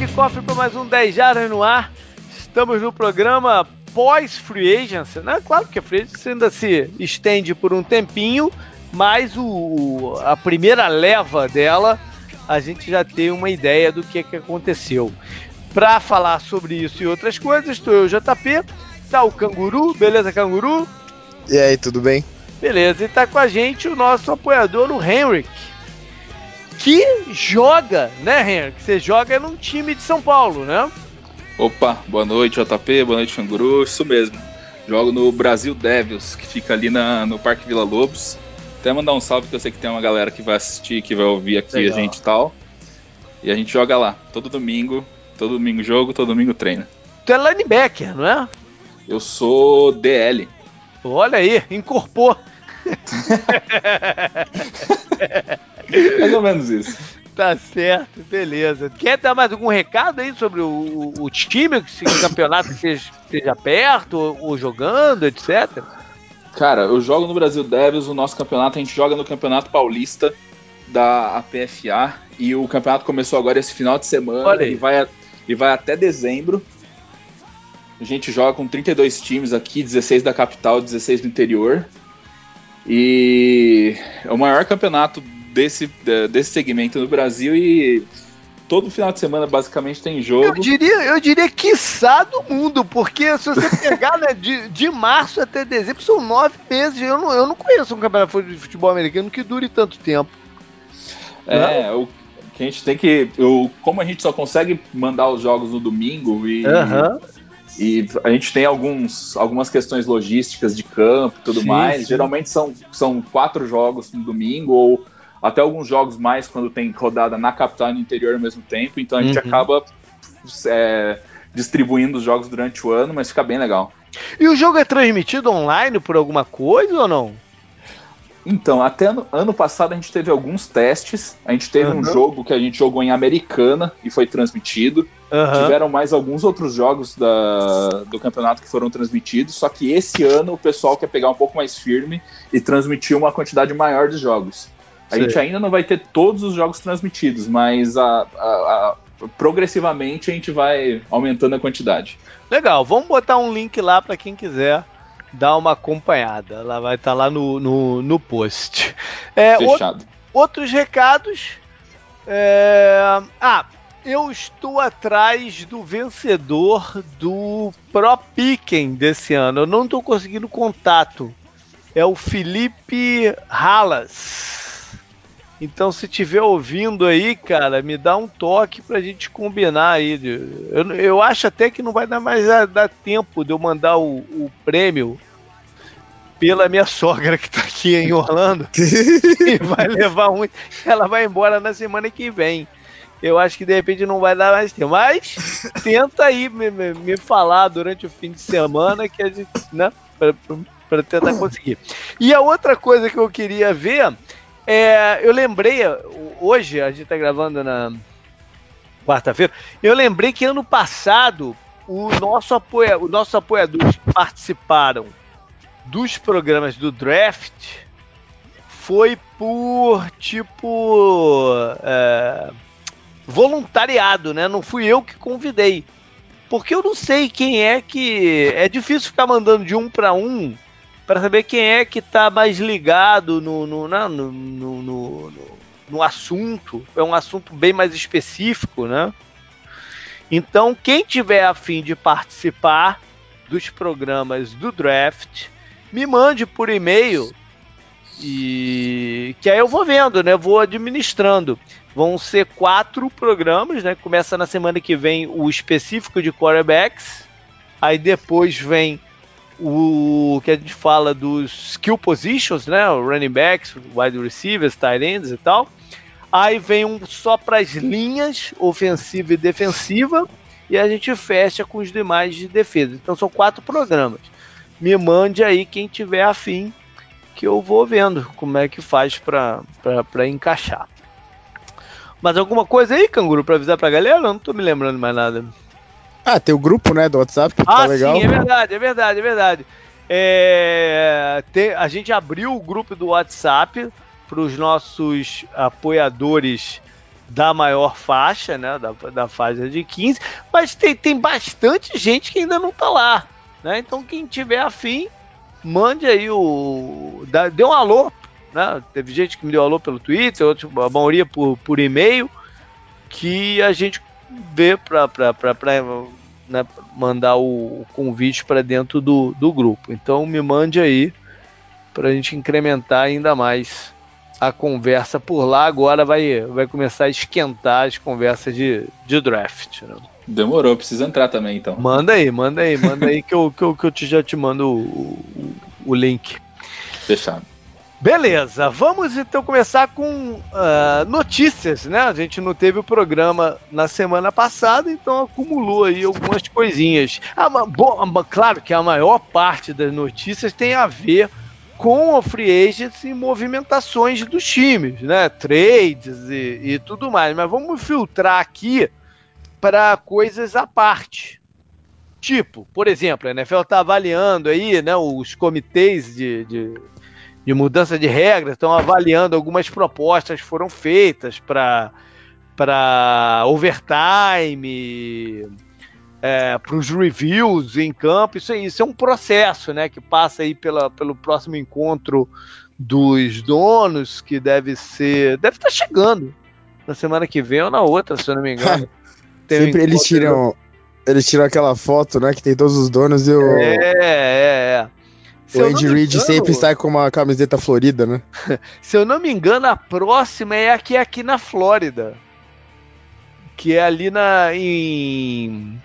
Que cofre para mais um 10 Jardas no ar. Estamos no programa pós-free agency, né? Claro que a free agency ainda se estende por um tempinho, mas o, a primeira leva dela, a gente já tem uma ideia do que, que aconteceu. Para falar sobre isso e outras coisas, estou eu, JP, tá o Canguru, beleza, Canguru? E aí, tudo bem? Beleza, e tá com a gente o nosso apoiador, o Henrik, que joga, né, Henrique? Você joga num time de São Paulo, né? Opa, boa noite, JP, boa noite, Canguru. Isso mesmo. Jogo no Brasil Devils, que fica ali na, no Parque Vila Lobos. Até mandar um salve, que eu sei que tem uma galera que vai assistir, que vai ouvir aqui Legal. a gente e tal. E a gente joga lá, todo domingo. Todo domingo jogo, todo domingo treina. Tu é linebacker, não é? Eu sou DL. Olha aí, incorporou. Mais ou menos isso. Tá certo, beleza. Quer dar mais algum recado aí sobre o, o time, se o campeonato esteja, esteja perto, ou, ou, jogando, etc? Cara, eu jogo no Brasil Devils, o nosso campeonato, a gente joga no Campeonato Paulista da APFA e o campeonato começou agora esse final de semana e vai, e vai até dezembro. A gente joga com 32 times aqui, 16 da capital, 16 do interior. E é o maior campeonato desse, desse segmento no Brasil e todo final de semana basicamente tem jogo. Eu diria, eu diria quiçá do mundo, porque se você pegar né, de, de março até dezembro, são nove meses. Eu não, eu não conheço um campeonato de futebol americano que dure tanto tempo. É, o que a gente tem que. Eu, como a gente só consegue mandar os jogos no domingo e. Uhum. E a gente tem alguns, algumas questões logísticas de campo e tudo sim, mais. Sim. Geralmente são, são quatro jogos no domingo, ou até alguns jogos mais quando tem rodada na capital e no interior ao mesmo tempo. Então a gente uhum. acaba é, distribuindo os jogos durante o ano, mas fica bem legal. E o jogo é transmitido online por alguma coisa ou não? Então, até ano, ano passado a gente teve alguns testes. A gente teve uhum. um jogo que a gente jogou em Americana e foi transmitido. Uhum. Tiveram mais alguns outros jogos da, do campeonato que foram transmitidos. Só que esse ano o pessoal quer pegar um pouco mais firme e transmitir uma quantidade maior de jogos. A Sim. gente ainda não vai ter todos os jogos transmitidos, mas a, a, a, progressivamente a gente vai aumentando a quantidade. Legal, vamos botar um link lá para quem quiser dar uma acompanhada. Ela vai estar tá lá no, no, no post. É, Fechado. outros recados. É... Ah, eu estou atrás do vencedor do Pro Piquen desse ano. Eu não estou conseguindo contato. É o Felipe Halas. Então, se tiver ouvindo aí, cara, me dá um toque pra gente combinar aí. Eu, eu acho até que não vai dar mais a, dar tempo de eu mandar o, o prêmio pela minha sogra que tá aqui em Orlando. e vai levar muito. Ela vai embora na semana que vem. Eu acho que de repente não vai dar mais tempo. Mas tenta aí me, me, me falar durante o fim de semana que a gente, né? Pra, pra, pra tentar conseguir. E a outra coisa que eu queria ver é, eu lembrei, hoje, a gente tá gravando na quarta-feira, eu lembrei que ano passado o nosso apoia, os nossos apoiadores que participaram dos programas do draft foi por tipo é, voluntariado, né? Não fui eu que convidei. Porque eu não sei quem é que. É difícil ficar mandando de um para um para saber quem é que está mais ligado no, no, no, no, no, no assunto. É um assunto bem mais específico, né? Então, quem tiver afim de participar dos programas do draft, me mande por e-mail e que aí eu vou vendo, né? Vou administrando. Vão ser quatro programas, né? Começa na semana que vem o específico de quarterbacks. Aí depois vem o que a gente fala dos skill positions, né? O running backs, wide receivers, tight ends e tal. Aí vem um só para as linhas, ofensiva e defensiva, e a gente fecha com os demais de defesa. Então são quatro programas. Me mande aí quem tiver afim, que eu vou vendo como é que faz para encaixar. Mas alguma coisa aí, canguru, para avisar pra galera? Eu não tô me lembrando mais nada. Ah, tem o grupo, né, do WhatsApp que tá ah, tá legal. sim, é verdade, é verdade, é verdade. É, te, a gente abriu o grupo do WhatsApp para os nossos apoiadores da maior faixa, né, da, da faixa de 15, mas tem, tem bastante gente que ainda não tá lá, né? Então quem tiver afim, mande aí o dá, dê um alô, né? Teve gente que me deu alô pelo Twitter, outros, a maioria por, por e-mail, que a gente vê para né, mandar o, convite para dentro do, do grupo. Então me mande aí para a gente incrementar ainda mais a conversa por lá. Agora vai, vai começar a esquentar as conversas de, de draft. Né? Demorou, precisa entrar também então. Manda aí, manda aí, manda aí que eu, que eu, que eu te, já te mando o, o, o link. Fechado. Beleza, vamos então começar com uh, notícias, né? A gente não teve o programa na semana passada, então acumulou aí algumas coisinhas. Ah, bom, claro que a maior parte das notícias tem a ver com o free agents e movimentações dos times, né? Trades e, e tudo mais. Mas vamos filtrar aqui para coisas à parte. Tipo, por exemplo, a NFL está avaliando aí, né? Os comitês de, de de mudança de regras, estão avaliando algumas propostas que foram feitas para para overtime, é, para os reviews em campo. Isso, isso é um processo, né, que passa aí pela, pelo próximo encontro dos donos, que deve ser, deve estar tá chegando na semana que vem ou na outra, se eu não me engano. Sempre um eles tiram, eles tiram aquela foto, né, que tem todos os donos e o é, é, é. Se o Andy Reid sempre sai com uma camiseta florida, né? Se eu não me engano, a próxima é aqui, aqui na Flórida. Que é ali na. em.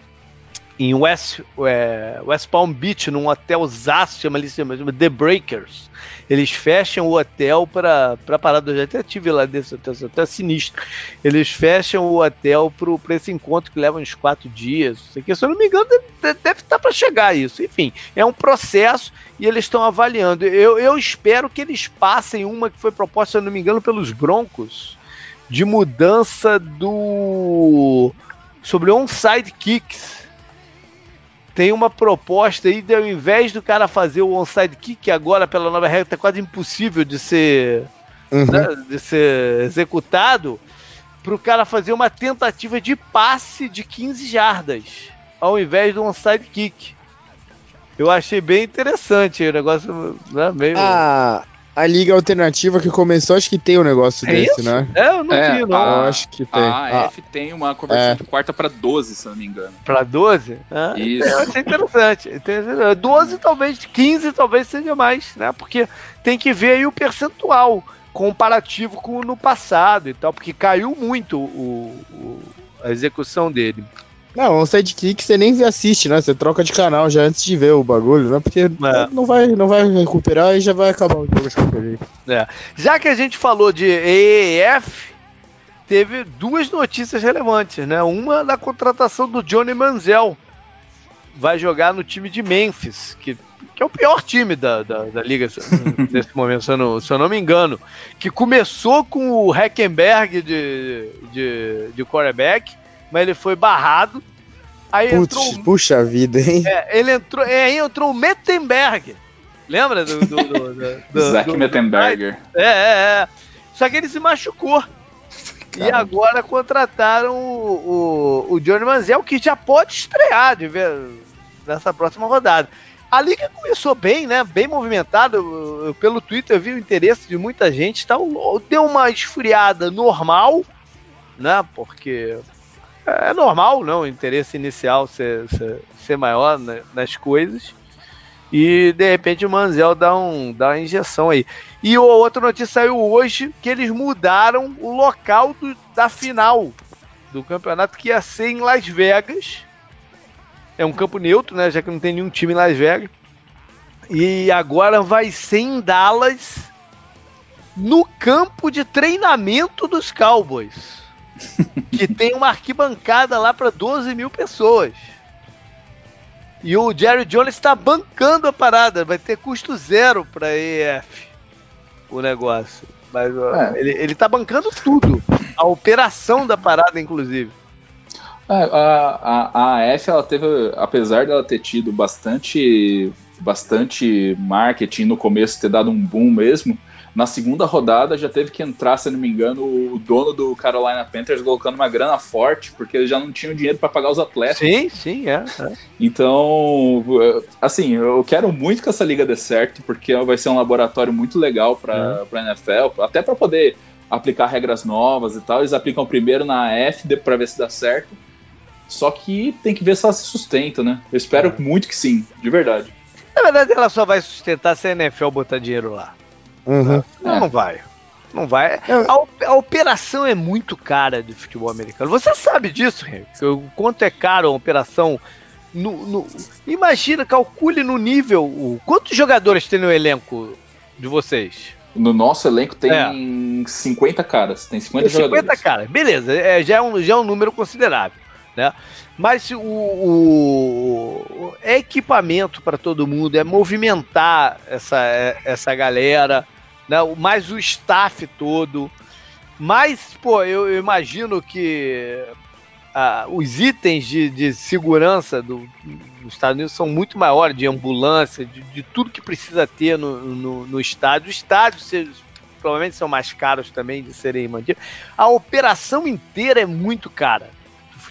Em West, é, West Palm Beach, num hotel zaço, chama chama, The Breakers. Eles fecham o hotel para parada. Eu já até tive lá desse hotel, até sinistro. Eles fecham o hotel para esse encontro que leva uns quatro dias. Sei que, se eu não me engano, deve, estar para chegar isso. Enfim, é um processo e eles estão avaliando. Eu, eu espero que eles passem uma que foi proposta, se eu não me engano, pelos Broncos, de mudança do. sobre onside kicks tem uma proposta aí de ao invés do cara fazer o onside kick, agora pela nova regra tá quase impossível de ser, uhum. né, de ser executado, para o cara fazer uma tentativa de passe de 15 jardas, ao invés do onside kick. Eu achei bem interessante o negócio, né, meio... Ah, a liga alternativa que começou, acho que tem um negócio é desse, isso? né? É, eu não é, vi, não. A, eu acho que tem. A AF ah, tem uma conversão é. de quarta para 12, se eu não me engano. Para 12? Ah, isso. Eu achei interessante. 12, talvez, 15 talvez seja mais, né? Porque tem que ver aí o percentual comparativo com no passado e tal, porque caiu muito o, o a execução dele. Não, um sidekick você nem assiste, né? Você troca de canal já antes de ver o bagulho, né? Porque é. não, vai, não vai recuperar e já vai acabar o jogo de qualquer jeito. É. Já que a gente falou de EEF, teve duas notícias relevantes, né? Uma da contratação do Johnny Manziel. Vai jogar no time de Memphis, que, que é o pior time da, da, da liga nesse momento, se eu, não, se eu não me engano. Que começou com o Hackenberg de, de, de quarterback mas ele foi barrado. Aí Putz, entrou, puxa vida, hein? É, ele entrou, é, aí entrou o Mettenberger. Lembra do. do, do, do, do Zack Mettenberger. É, é, é. Só que ele se machucou. Caramba. E agora contrataram o, o, o, Johnny Manziel, que já pode estrear de ver, nessa próxima rodada. A liga começou bem, né? Bem movimentada. Pelo Twitter eu vi o interesse de muita gente. Tá, deu uma esfriada normal, né? Porque é normal, não, o interesse inicial ser, ser, ser maior né, nas coisas. E de repente o Manzel dá, um, dá uma injeção aí. E outra notícia saiu hoje que eles mudaram o local do, da final do campeonato, que ia ser em Las Vegas. É um campo neutro, né? Já que não tem nenhum time em Las Vegas. E agora vai ser em Dallas, no campo de treinamento dos Cowboys que tem uma arquibancada lá para 12 mil pessoas. E o Jerry Jones está bancando a parada, vai ter custo zero para EF o negócio. Mas é. ele, ele tá bancando tudo, a operação da parada, inclusive. É, a, a, a AF, ela teve, apesar dela ter tido bastante bastante marketing no começo, ter dado um boom mesmo. Na segunda rodada já teve que entrar, se não me engano, o dono do Carolina Panthers colocando uma grana forte, porque eles já não tinham dinheiro para pagar os atletas. Sim, sim, é, é. Então, assim, eu quero muito que essa liga dê certo, porque vai ser um laboratório muito legal para é. a NFL, até para poder aplicar regras novas e tal. Eles aplicam primeiro na AF para ver se dá certo. Só que tem que ver se ela se sustenta, né? Eu espero é. muito que sim, de verdade. Na verdade, ela só vai sustentar se a NFL botar dinheiro lá. Uhum. Não, não vai. Não vai. A, a, operação é muito cara de futebol americano. Você sabe disso, Henrique? O quanto é caro uma operação. No, no, imagina, calcule no nível. O, quantos jogadores tem no elenco de vocês? No nosso elenco tem é. 50 caras. Tem 50 tem jogadores. 50 caras, beleza. É, já, é um, já é um número considerável. Né? Mas o, o é equipamento para todo mundo, é movimentar essa, essa galera né? mais o staff todo. Mas, pô, eu, imagino que ah, os itens de, de segurança do, dos Estados Unidos são muito maiores, de ambulância, de, de tudo que precisa ter no, no, no estádio. Os estádios provavelmente são mais caros também de serem mantidos. A operação inteira é muito cara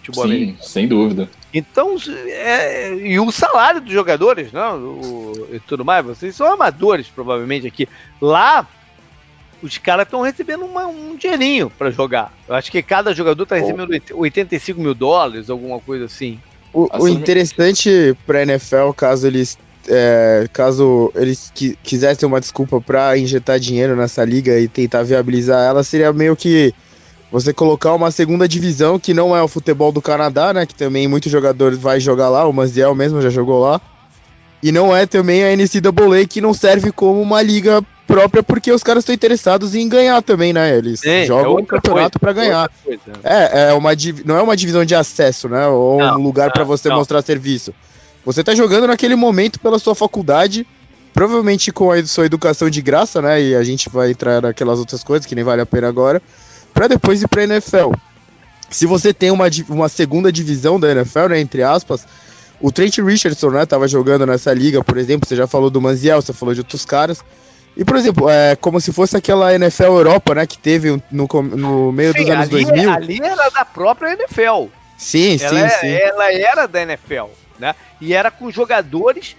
futebol Sim, americano. sem dúvida. Então, é, e o salário dos jogadores, não, o, e tudo mais, vocês são amadores, provavelmente, aqui. Lá, os caras estão recebendo uma, um dinheirinho para jogar. Eu acho que cada jogador está recebendo 85 mil dólares, alguma coisa assim. O, o interessante para NFL, caso eles é, caso eles qui quisessem uma desculpa para injetar dinheiro nessa liga e tentar viabilizar ela, seria meio que você colocar uma segunda divisão que não é o futebol do Canadá, né? Que também muitos jogadores vai jogar lá, o Manziel mesmo já jogou lá. E não é também a NCAA que não serve como uma liga própria porque os caras estão interessados em ganhar também, né? Eles Sim, é jogam o é campeonato para ganhar. É, é uma não é uma divisão de acesso, né? Ou não, um lugar para você não. mostrar serviço. Você tá jogando naquele momento pela sua faculdade, provavelmente com a sua educação de graça, né? E a gente vai entrar naquelas outras coisas que nem vale a pena agora para depois ir para NFL. Se você tem uma, uma segunda divisão da NFL, né, entre aspas, o Trent Richardson, né, tava jogando nessa liga, por exemplo, você já falou do Manziel, você falou de outros caras. E, por exemplo, é como se fosse aquela NFL Europa, né, que teve no, no meio sim, dos anos ali, 2000. Ali era da própria NFL. Sim, ela sim, sim. Ela era da NFL, né? E era com jogadores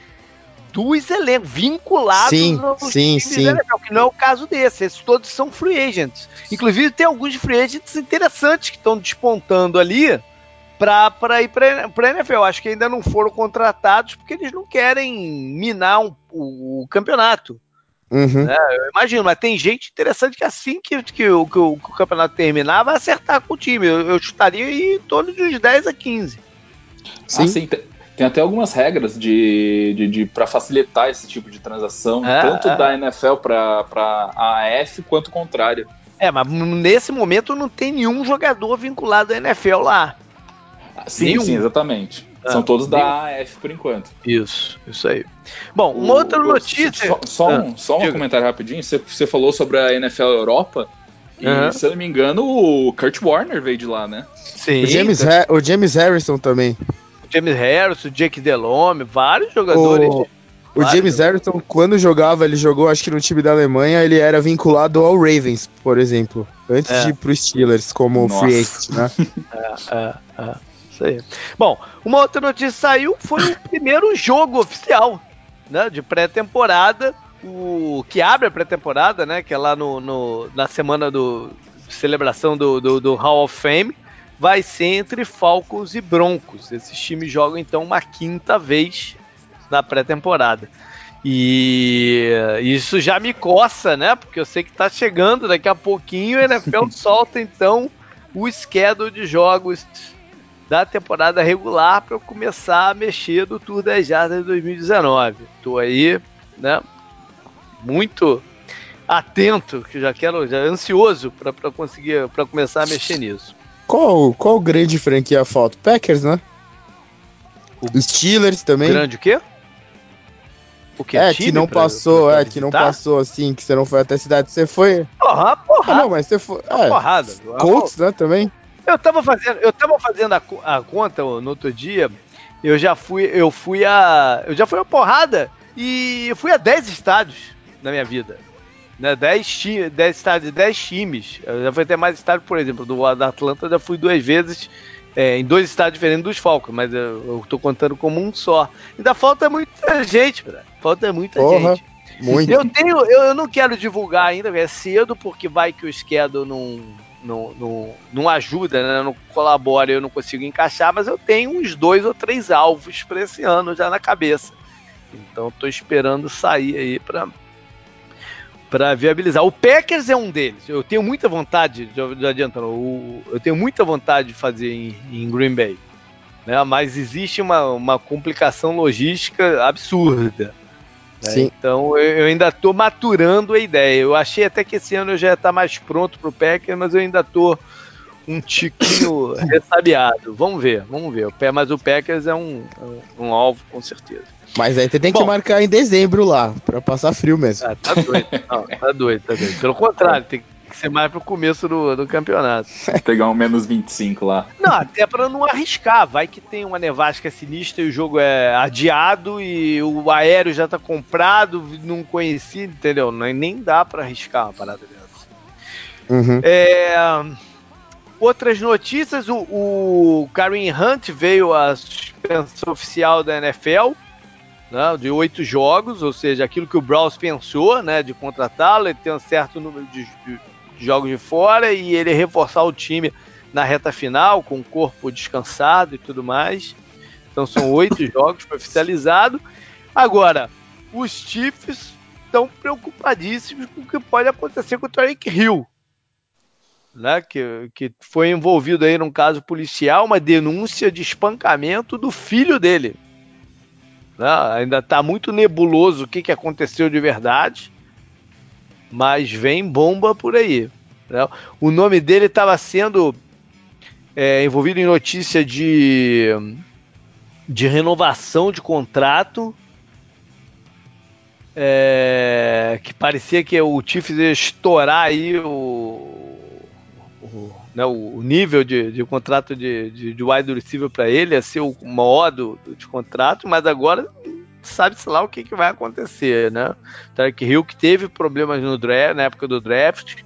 dos elencos, vinculados sim, sim, sim. NFL, que não é o caso desse. Esses todos são free agents. Inclusive, tem alguns free agents interessantes que estão despontando ali para ir para a NFL. Acho que ainda não foram contratados porque eles não querem minar um, o, o, campeonato. Uhum. É, eu imagino, mas tem gente interessante que assim que, que, que, o, que o, campeonato terminar, vai acertar com o time. Eu, eu chutaria em torno de uns 10 a 15. Sim. Assim, tem até algumas regras de, de, de para facilitar esse tipo de transação, é, tanto é. da NFL para a AF quanto o contrário. É, mas nesse momento não tem nenhum jogador vinculado à NFL lá. Sim, nenhum. sim, exatamente. Ah, São todos nenhum. da AF por enquanto. Isso, isso aí. Bom, uma o, outra notícia. Só, só ah, um, só um comentário rapidinho. Você, você falou sobre a NFL Europa. E, uhum. se eu não me engano, o Kurt Warner veio de lá, né? Sim. O James, o James Harrison também. James Harrison, Jake Delhomme, vários jogadores. O, o James Harrison, quando jogava, ele jogou, acho que no time da Alemanha, ele era vinculado ao Ravens, por exemplo, antes é. de ir pro Steelers como Nossa. free agent, né? É, é, é. Isso aí. Bom, uma outra notícia saiu, foi o primeiro jogo oficial, né, de pré-temporada, o que abre a pré-temporada, né, que é lá no, no na semana do celebração do, do, do Hall of Fame, vai ser entre Falcons e Broncos. Esses times jogam então uma quinta vez na pré-temporada. E isso já me coça, né? Porque eu sei que tá chegando daqui a pouquinho. A NFL solta então o schedule de jogos da temporada regular para eu começar a mexer do Tour das Jardas de 2019. Tô aí, né? Muito atento, que já quero, já ansioso para conseguir para começar a mexer nisso. Qual, qual grande franquia falta? Packers, né? O Steelers também. Grande o quê? O que? É, que não pra, passou, pra é, que não passou assim, que você não foi até a cidade. Você foi. Porra, porra. Ah, não, mas você foi. É, porrada. Colts, né, também. Eu tava fazendo, eu tava fazendo a, a conta no outro dia. Eu já fui, eu fui a. Eu já fui a porrada E eu fui a 10 estádios na minha vida. Né? 10, 10 estádios, 10 times. Eu já fui até mais estádio, por exemplo, do da Atlanta eu já fui duas vezes é, em dois estádios diferentes dos Falcons, mas eu, eu tô contando como um só. Ainda falta muita gente, cara. Falta muita Porra, gente. Muito. Eu tenho, eu, eu, não quero divulgar ainda, é cedo, porque vai que o schedule não, não, não, não ajuda, né? não colabora, eu não consigo encaixar, mas eu tenho uns dois ou três alvos para esse ano já na cabeça. Então estou esperando sair aí para para viabilizar. O Packers é um deles. Eu tenho muita vontade, já adiantando, eu tenho muita vontade de fazer em, em Green Bay. Né? Mas existe uma, uma complicação logística absurda. Né? Então eu ainda estou maturando a ideia. Eu achei até que esse ano eu já ia estar mais pronto para o Packers, mas eu ainda estou um tiquinho ressabiado. Vamos ver, vamos ver. Mas o Packers é um, um, um alvo com certeza. Mas aí você tem Bom, que marcar em dezembro lá, pra passar frio mesmo. Ah, tá doido. Não, tá doido, tá doido. Pelo contrário, tem que ser mais pro começo do, do campeonato. Pegar um menos 25 lá. Não, até pra não arriscar. Vai que tem uma nevasca sinistra e o jogo é adiado e o aéreo já tá comprado, não conhecido, entendeu? Nem dá pra arriscar uma parada dessa. Uhum. É... Outras notícias, o, o Kareem Hunt veio a suspensão oficial da NFL né, de oito jogos, ou seja, aquilo que o Browns pensou, né, de contratá-lo, ele tem um certo número de, de, de, jogos de fora e ele reforçar o time na reta final, com o corpo descansado e tudo mais. Então são oito jogos para oficializado. Agora, os Chiefs estão preocupadíssimos com o que pode acontecer com o Tarek Hill. Né, que, que foi envolvido aí num caso policial, uma denúncia de espancamento do filho dele. Né? Ainda está muito nebuloso o que, que aconteceu de verdade, mas vem bomba por aí. Né? O nome dele estava sendo é, envolvido em notícia de, de renovação de contrato. É, que parecia que o Chiefs ia estourar aí o né, o, nível de, de contrato de, de, de wide receiver para ele, a ser o modo de contrato, mas agora sabe-se lá o que, que vai acontecer, né? Tarek Hill que teve problemas no draft, na época do draft,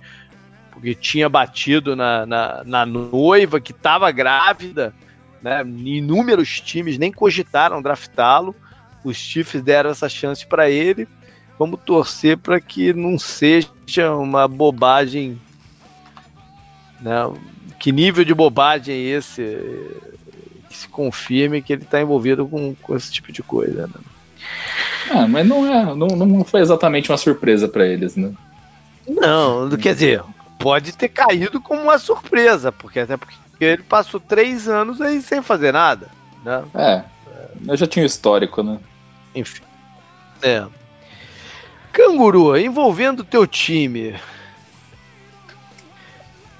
porque tinha batido na, na, na noiva que estava grávida, né? Inúmeros times nem cogitaram draftá-lo, os Chiefs deram essa chance para ele. Vamos torcer para que não seja uma bobagem né? Que nível de bobagem é esse que se confirme que ele está envolvido com, com, esse tipo de coisa? Né? Ah, mas não, é, não, não foi exatamente uma surpresa para eles, né? Não, quer dizer, pode ter caído como uma surpresa, porque até porque ele passou três anos aí sem fazer nada, né? É, eu já tinha histórico, né? Enfim. É. Canguru, envolvendo teu time,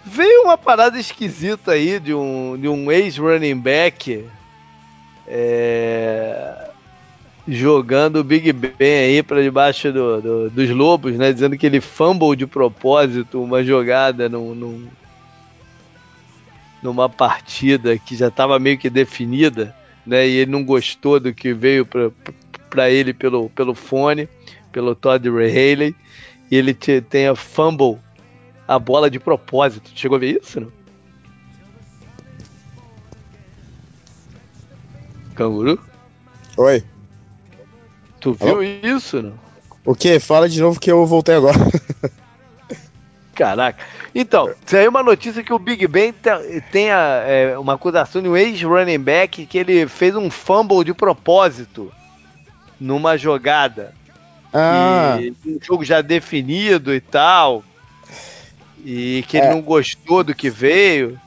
Veio uma parada esquisita aí de um, de um ex-running back é, jogando o Big Ben aí para debaixo do, do, dos lobos, né? Dizendo que ele fumble de propósito uma jogada num, num, numa partida que já estava meio que definida, né? E ele não gostou do que veio para ele pelo, pelo fone, pelo Todd Haley, e ele te, tem a fumble a bola de propósito. Chegou a ver isso, não? Canguru? Oi. Tu Alô? viu isso, não? O que? Fala de novo que eu voltei agora. Caraca. Então, saiu uma notícia que o Big Ben tem é, uma acusação de um ex-running back que ele fez um fumble de propósito numa jogada. Ah. E, um jogo já definido e tal e que ele é. não gostou do que veio.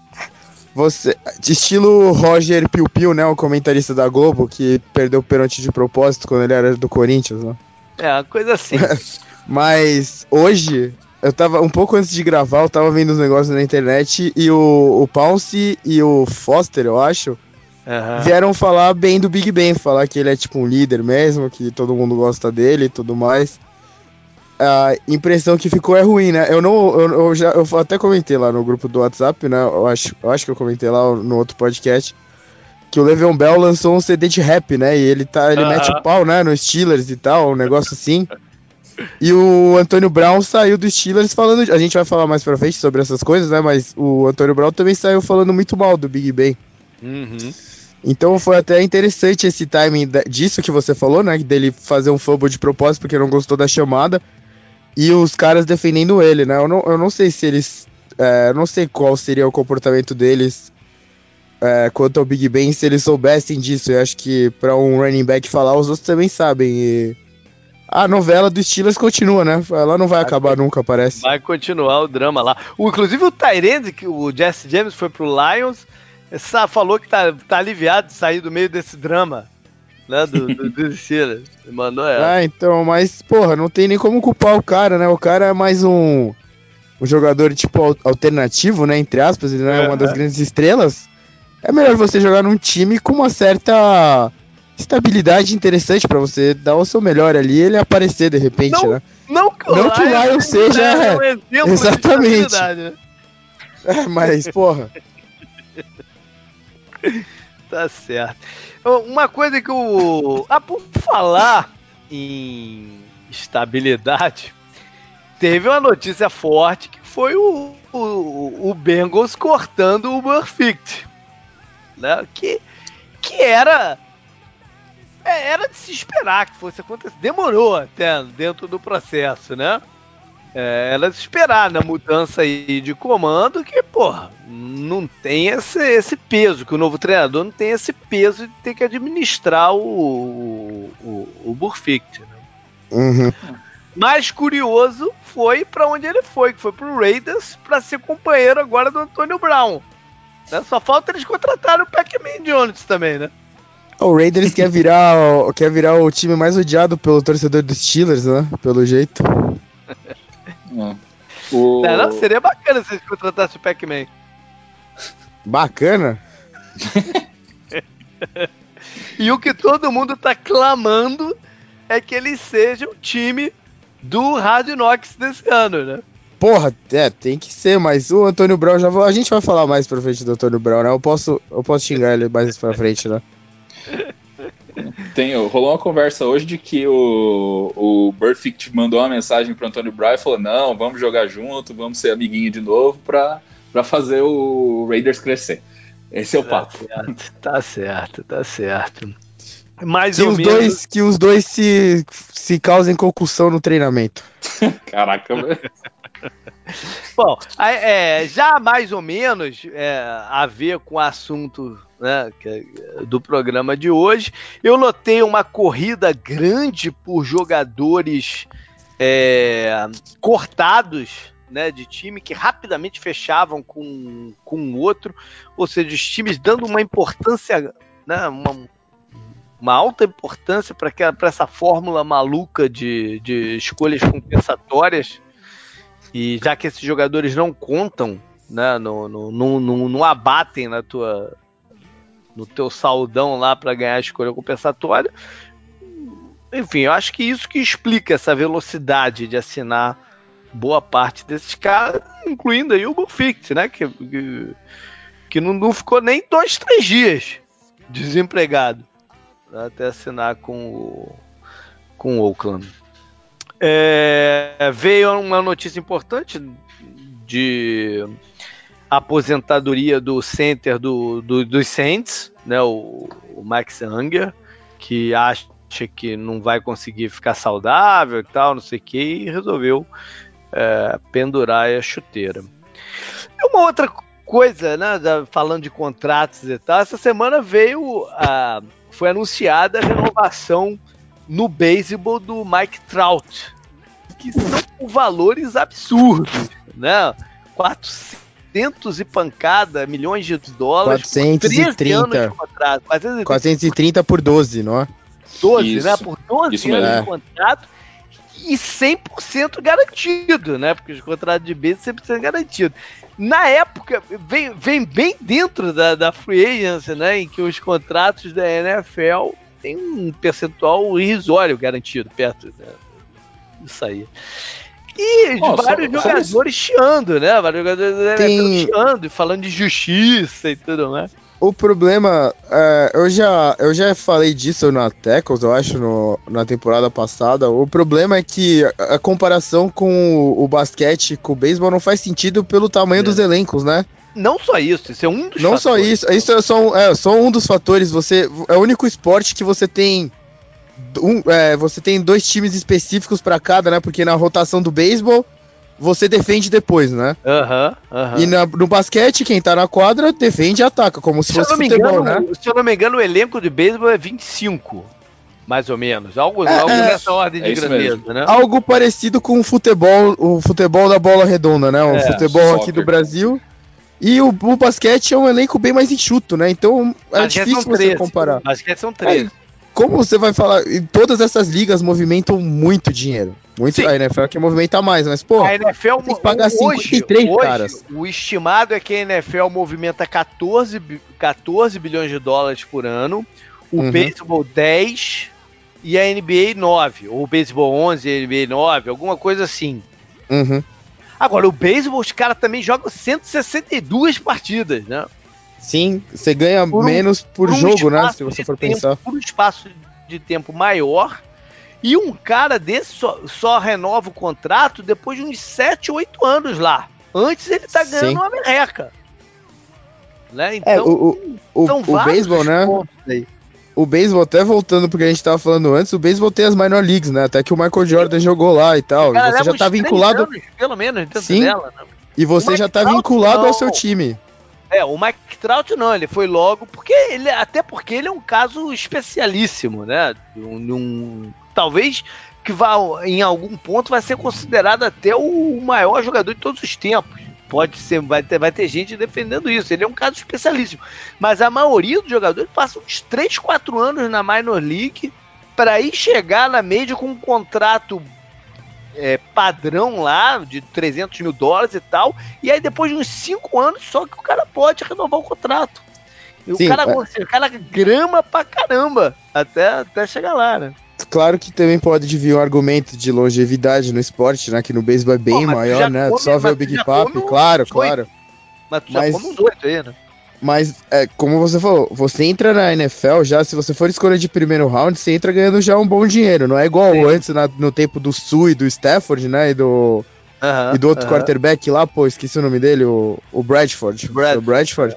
Você, de estilo Roger Piu Piu, né, o comentarista da Globo, que perdeu o pênalti de propósito quando ele era do Corinthians, né? É, uma coisa assim. Mas hoje, eu tava, um pouco antes de gravar, eu tava vendo os negócios na internet e o, o Pounce e o Foster, eu acho, uhum. vieram falar bem do Big Ben, falar que ele é tipo um líder mesmo, que todo mundo gosta dele e tudo mais a impressão que ficou é ruim, né? Eu não. Eu, eu, já, eu até comentei lá no grupo do WhatsApp, né? Eu acho, eu acho que eu comentei lá no outro podcast. que o Le'Veon Bell lançou um CD de rap, né? E ele tá, ele uh -huh. mete o pau, né, no Steelers e tal, um negócio assim. E o Antônio Brown saiu do Steelers falando. A gente vai falar mais pra frente sobre essas coisas, né? Mas o Antônio Brown também saiu falando muito mal do Big Ben. Uhum. Então foi até interessante esse timing disso que você falou, né? Dele fazer um fumble de propósito porque não gostou da chamada. E os caras defendendo ele, né? Eu não, eu não sei se eles. É, não sei qual seria o comportamento deles é, quanto ao Big Ben se eles soubessem disso. Eu acho que para um running back falar, os outros também sabem. E a novela do Steelers continua, né? Ela não vai, vai acabar nunca, parece. Vai continuar o drama lá. O, inclusive o Tyrande, que o Jesse James foi pro Lions, essa, falou que tá, tá aliviado de sair do meio desse drama. Né, do, do, do Steelers. Mandou ela. Ah, então, mas, porra, não tem nem como culpar o cara, né? O cara é mais um, um jogador, tipo, alternativo, né? Entre aspas, ele não é, é uma das grandes estrelas. É melhor você jogar num time com uma certa estabilidade interessante para você dar o seu melhor ali e ele aparecer de repente, não, né? Não que o, não que o Lion seja. É um exemplo exatamente. Né? É, mas, porra. tá certo. Uma coisa que o. Ah, por falar em estabilidade, teve uma notícia forte que foi o, o, o Bengals cortando o Burfict. Né? Que, que era é, era de se esperar que fosse acontecer. Demorou até dentro do processo, né? É, era de se esperar na mudança aí de comando que, porra, não tem esse, esse peso, que o novo treinador não tem esse peso de ter que administrar o, o, o Burfict. Né? Uhum. Mais curioso foi para onde ele foi, que foi pro Raiders para ser companheiro agora do Antônio Brown. Né? Só falta eles contratarem o Pac-Man Jones também, né? O Raiders quer virar, quer virar o time mais odiado pelo torcedor dos Steelers, né? Pelo jeito. É. O... Não, não, seria bacana se eles contratassem o Pac-Man. Bacana? e o que todo mundo tá clamando é que ele seja o time do Rádio Nox desse ano, né? Porra, é, tem que ser, mas o Antônio Brown já A gente vai falar mais pra frente do Antônio Brown, né? Eu posso, eu posso xingar ele mais pra frente, né? Tem, rolou uma conversa hoje de que o, o Burfict mandou uma mensagem pro Antônio Brown e falou: não, vamos jogar junto, vamos ser amiguinho de novo pra, pra fazer o Raiders crescer. Esse é o tá papo. Certo, tá certo, tá certo. Mais que ou os menos. Dois, que os dois se, se causem concussão no treinamento. Caraca, velho. Bom, é, já mais ou menos é, a ver com o assunto né, é do programa de hoje, eu notei uma corrida grande por jogadores é, cortados né, de time que rapidamente fechavam com, o outro, ou seja, os times dando uma importância, né, uma, uma alta importância para essa fórmula maluca de, de escolhas compensatórias. E já que esses jogadores não contam, né, no, no, no, no abatem na tua, no teu saldão lá para ganhar a escolha compensatória. Enfim, eu acho que isso que explica essa velocidade de assinar boa parte desses caras, incluindo aí o Buffett, né? Que, que, que não, não, ficou nem dois, três dias desempregado até assinar com o, com o Oakland. É, veio uma notícia importante de aposentadoria do center do, do, dos Saints, né, o, o Max Anger, que acha que não vai conseguir ficar saudável e tal, não sei o que, e resolveu é, pendurar a chuteira. E uma outra coisa, né, falando de contratos e tal, essa semana veio a, foi anunciada a renovação no beisebol do Mike Trout, que são valores absurdos, né? 400 e pancada milhões de dólares 430 por contrato. 430, 430 por 12, não é? 12, Isso. né? Por 12 Isso anos mesmo. de contrato e 100% garantido, né? Porque os contratos de base 100% garantido. Na época, vem, vem bem dentro da, da free agency, né? Em que os contratos da NFL tem um percentual irrisório garantido perto né, disso aí. E oh, vários só, jogadores só chiando, né? Vários jogadores da tem... chiando e falando de justiça e tudo mais. o problema, é, eu, já, eu já falei disso na Tackles, eu acho, no, na temporada passada. O problema é que a, a comparação com o, o, basquete, com o beisebol, não faz sentido pelo tamanho é. dos elencos, né? Não só isso, isso é um dos Não fatores. só isso, isso é só, é só um dos fatores. Você é o único esporte que você tem um, é, você tem dois times específicos para cada, né? Porque na rotação do beisebol você defende depois, né? Aham, uhum, aham. Uhum. E na, no basquete, quem tá na quadra defende e ataca, como se, se fosse futebol, engano, né? Se eu não me engano, o elenco de beisebol é 25, mais ou menos. Algo, é, algo é, nessa ordem de é grandeza, mesmo. né? Algo parecido com o futebol, o futebol da bola redonda, né? O é, futebol soccer. aqui do Brasil. E o, o, basquete é um elenco bem mais enxuto, né? Então é difícil você comparar. Basquete são três. Como você vai falar? Todas essas ligas movimentam muito dinheiro. Muito, Sim. a NFL é que movimenta mais, mas, pô, a NFL tem que pagar 53 hoje, caras. o estimado é que a NFL movimenta 14, 14 bilhões de dólares por ano, o uhum. beisebol 10 e a NBA 9, ou o beisebol 11 e a NBA 9, alguma coisa assim. Uhum. Agora, o beisebol, os caras também jogam 162 partidas, né? Sim, você ganha por um, menos por, por jogo, um né? Se você for tempo, pensar. Por um espaço de tempo maior. E um cara desse só, só renova o contrato depois de uns 7, 8 anos lá. Antes ele tá ganhando Sim. uma merreca. Né? É, então, é, o, o, o, o beisebol, né? Aí. O beisebol, até voltando porque a gente tava falando antes, o beisebol tem as minor leagues, né? Até que o Michael Jordan jogou lá e tal. Cara, você já tá vinculado. Anos, pelo menos, Sim. Dela, né? E você já tá vinculado não. ao seu time. É, o Mike Trout não, ele foi logo, porque ele, até porque ele é um caso especialíssimo, né? Um, um, talvez que vá, em algum ponto vai ser considerado até o maior jogador de todos os tempos. Pode ser, vai ter, vai ter gente defendendo isso. Ele é um caso especialíssimo. Mas a maioria dos jogadores passa uns 3, 4 anos na Minor League para ir chegar na média com um contrato é, padrão lá, de 300 mil dólares e tal, e aí depois de uns 5 anos só que o cara pode renovar o contrato. E Sim, o, cara, é. o cara grama pra caramba até, até chegar lá, né? Claro que também pode vir um argumento de longevidade no esporte, né? Que no beisebol é bem Pô, maior, né? Come, Só ver o Big Papi, claro, claro. Mas tu já mas... come uns oito aí, né? Mas, é, como você falou, você entra na NFL já, se você for escolha de primeiro round, você entra ganhando já um bom dinheiro. Não é igual Sim. antes, na, no tempo do Sul e do Stafford, né? E do, uh -huh, e do outro uh -huh. quarterback lá, pô, esqueci o nome dele, o, o Bradford. Brad. O Bradford.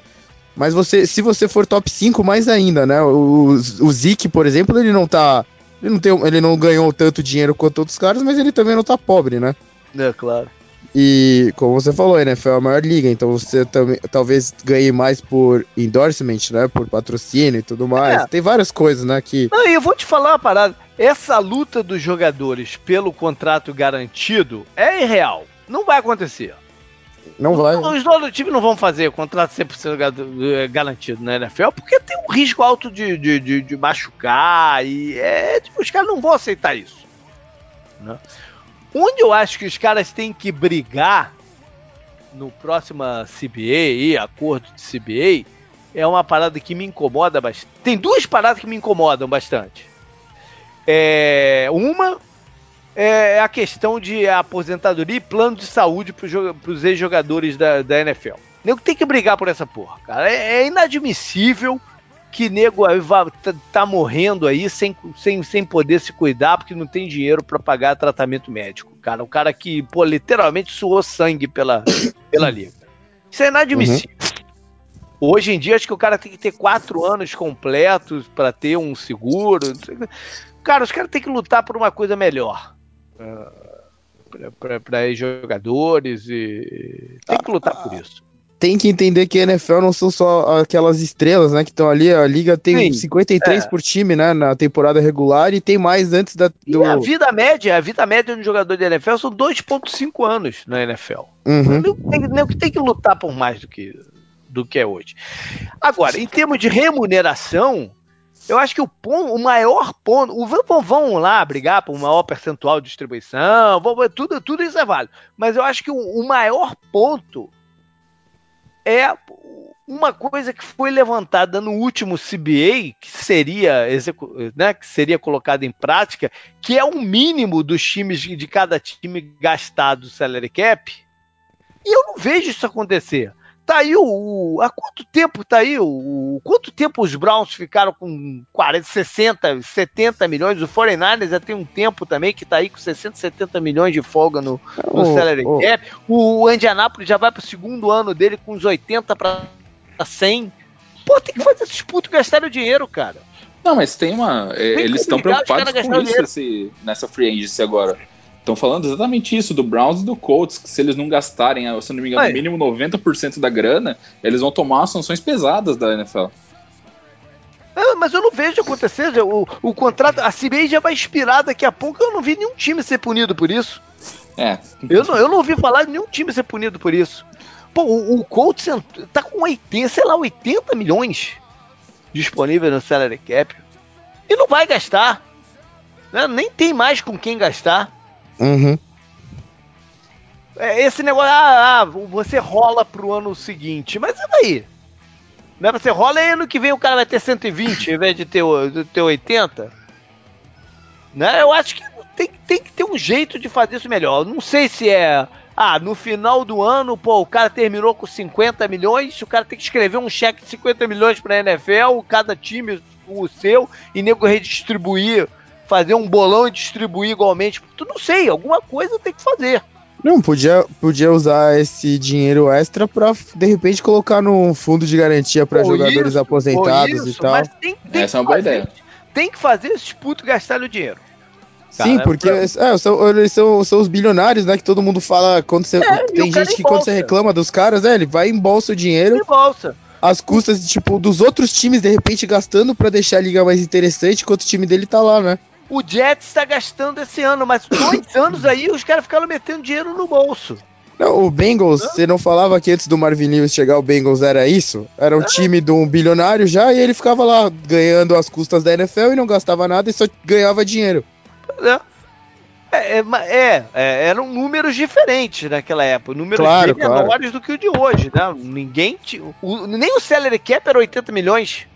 Mas você, se você for top 5, mais ainda, né? O, o Zeke, por exemplo, ele não tá. Ele não, tem, ele não ganhou tanto dinheiro quanto outros caras, mas ele também não tá pobre, né? É, claro. E, como você falou, a NFL é a maior liga, então você também talvez ganhe mais por endorsement, né? Por patrocínio e tudo mais. É. Tem várias coisas, né? Que... Não, e eu vou te falar uma parada. Essa luta dos jogadores pelo contrato garantido é irreal. Não vai acontecer. Não vai. Os donos do time não vão fazer contrato 100% eh, garantido na NFL porque tem um risco alto de, de, de, de machucar e é, tipo, os caras não vão aceitar isso. Né? Onde eu acho que os caras têm que brigar no próximo CBA, acordo de CBA, é uma parada que me incomoda bastante. Tem duas paradas que me incomodam bastante. É, uma é a questão de aposentadoria e plano de saúde para os ex-jogadores da, da NFL. Tem que brigar por essa porra, cara. É, é inadmissível que nego tá, tá morrendo aí sem, sem, sem poder se cuidar porque não tem dinheiro para pagar tratamento médico, cara. O cara que, pô, literalmente suou sangue pela, pela liga. Isso é inadmissível. Uhum. Hoje em dia, acho que o cara tem que ter quatro anos completos para ter um seguro. Cara, os caras têm que lutar por uma coisa melhor. Uh, para jogadores e tem que lutar por isso tem que entender que a NFL não são só aquelas estrelas, né, que estão ali, a liga tem Sim, 53 é. por time, né, na temporada regular e tem mais antes da do... E a vida média, a vida média de um jogador de NFL são 2.5 anos na NFL. Uhum. Não tem, tem que lutar por mais do que do que é hoje. Agora, em termos de remuneração, eu acho que o, ponto, o maior ponto. O, vamos lá brigar por um maior percentual de distribuição, vamos, tudo, tudo isso é válido. Mas eu acho que o, o maior ponto é uma coisa que foi levantada no último CBA, que seria, né, que seria colocada em prática, que é o mínimo dos times de cada time gastado do salary cap. E eu não vejo isso acontecer. Tá aí o. Há quanto tempo tá aí o. Quanto tempo os Browns ficaram com 40, 60, 70 milhões? O 49ers já tem um tempo também que tá aí com 60, 70 milhões de folga no, no oh, salary oh. cap. O Indianapolis já vai pro segundo ano dele com uns 80 para 100. Pô, tem que fazer esses putos gastarem o dinheiro, cara. Não, mas tem uma. Tem eles estão preocupados com isso esse, nessa free agency agora. Estão falando exatamente isso do Browns e do Colts, que se eles não gastarem, se não me engano, no mínimo 90% da grana, eles vão tomar sanções pesadas da NFL. É, mas eu não vejo acontecer. O, o contrato, a CBA já vai expirar daqui a pouco. Eu não vi nenhum time ser punido por isso. É. Eu não, eu não ouvi falar de nenhum time ser punido por isso. Pô, o, o Colts tá com 80, sei lá, 80 milhões disponíveis no salary cap. E não vai gastar. Né? Nem tem mais com quem gastar. Uhum. É, esse negócio, ah, ah, você rola pro ano seguinte, mas e daí? Não é você rola e ano que vem o cara vai ter 120 em vez de ter, ter 80? Né? Eu acho que tem, tem que ter um jeito de fazer isso melhor. Não sei se é. Ah, no final do ano, pô, o cara terminou com 50 milhões, o cara tem que escrever um cheque de 50 milhões pra NFL, cada time o seu, e nego redistribuir fazer um bolão e distribuir igualmente. Tu não sei, alguma coisa tem que fazer. Não, podia, podia usar esse dinheiro extra para de repente colocar no fundo de garantia para jogadores isso, aposentados isso, e tal. Mas tem, tem Essa é uma boa ideia. Tem que fazer esses putos gastarem o dinheiro. Sim, porque é, são, eles são, são os bilionários, né? Que todo mundo fala. Quando você, é, tem gente que quando você reclama dos caras, é, ele vai em bolsa o dinheiro. Em bolsa as custas, tipo, dos outros times, de repente, gastando para deixar a liga mais interessante, enquanto o time dele tá lá, né? O Jets está gastando esse ano, mas dois anos aí os caras ficaram metendo dinheiro no bolso. Não, o Bengals, você não falava que antes do Marvin Lewis chegar o Bengals era isso? Era um time de um bilionário já e ele ficava lá ganhando as custas da NFL e não gastava nada e só ganhava dinheiro. É. É, é, é, é, eram números diferentes naquela época, números claro, bem claro. menores do que o de hoje, né? Ninguém, o, nem o salary cap era 80 milhões.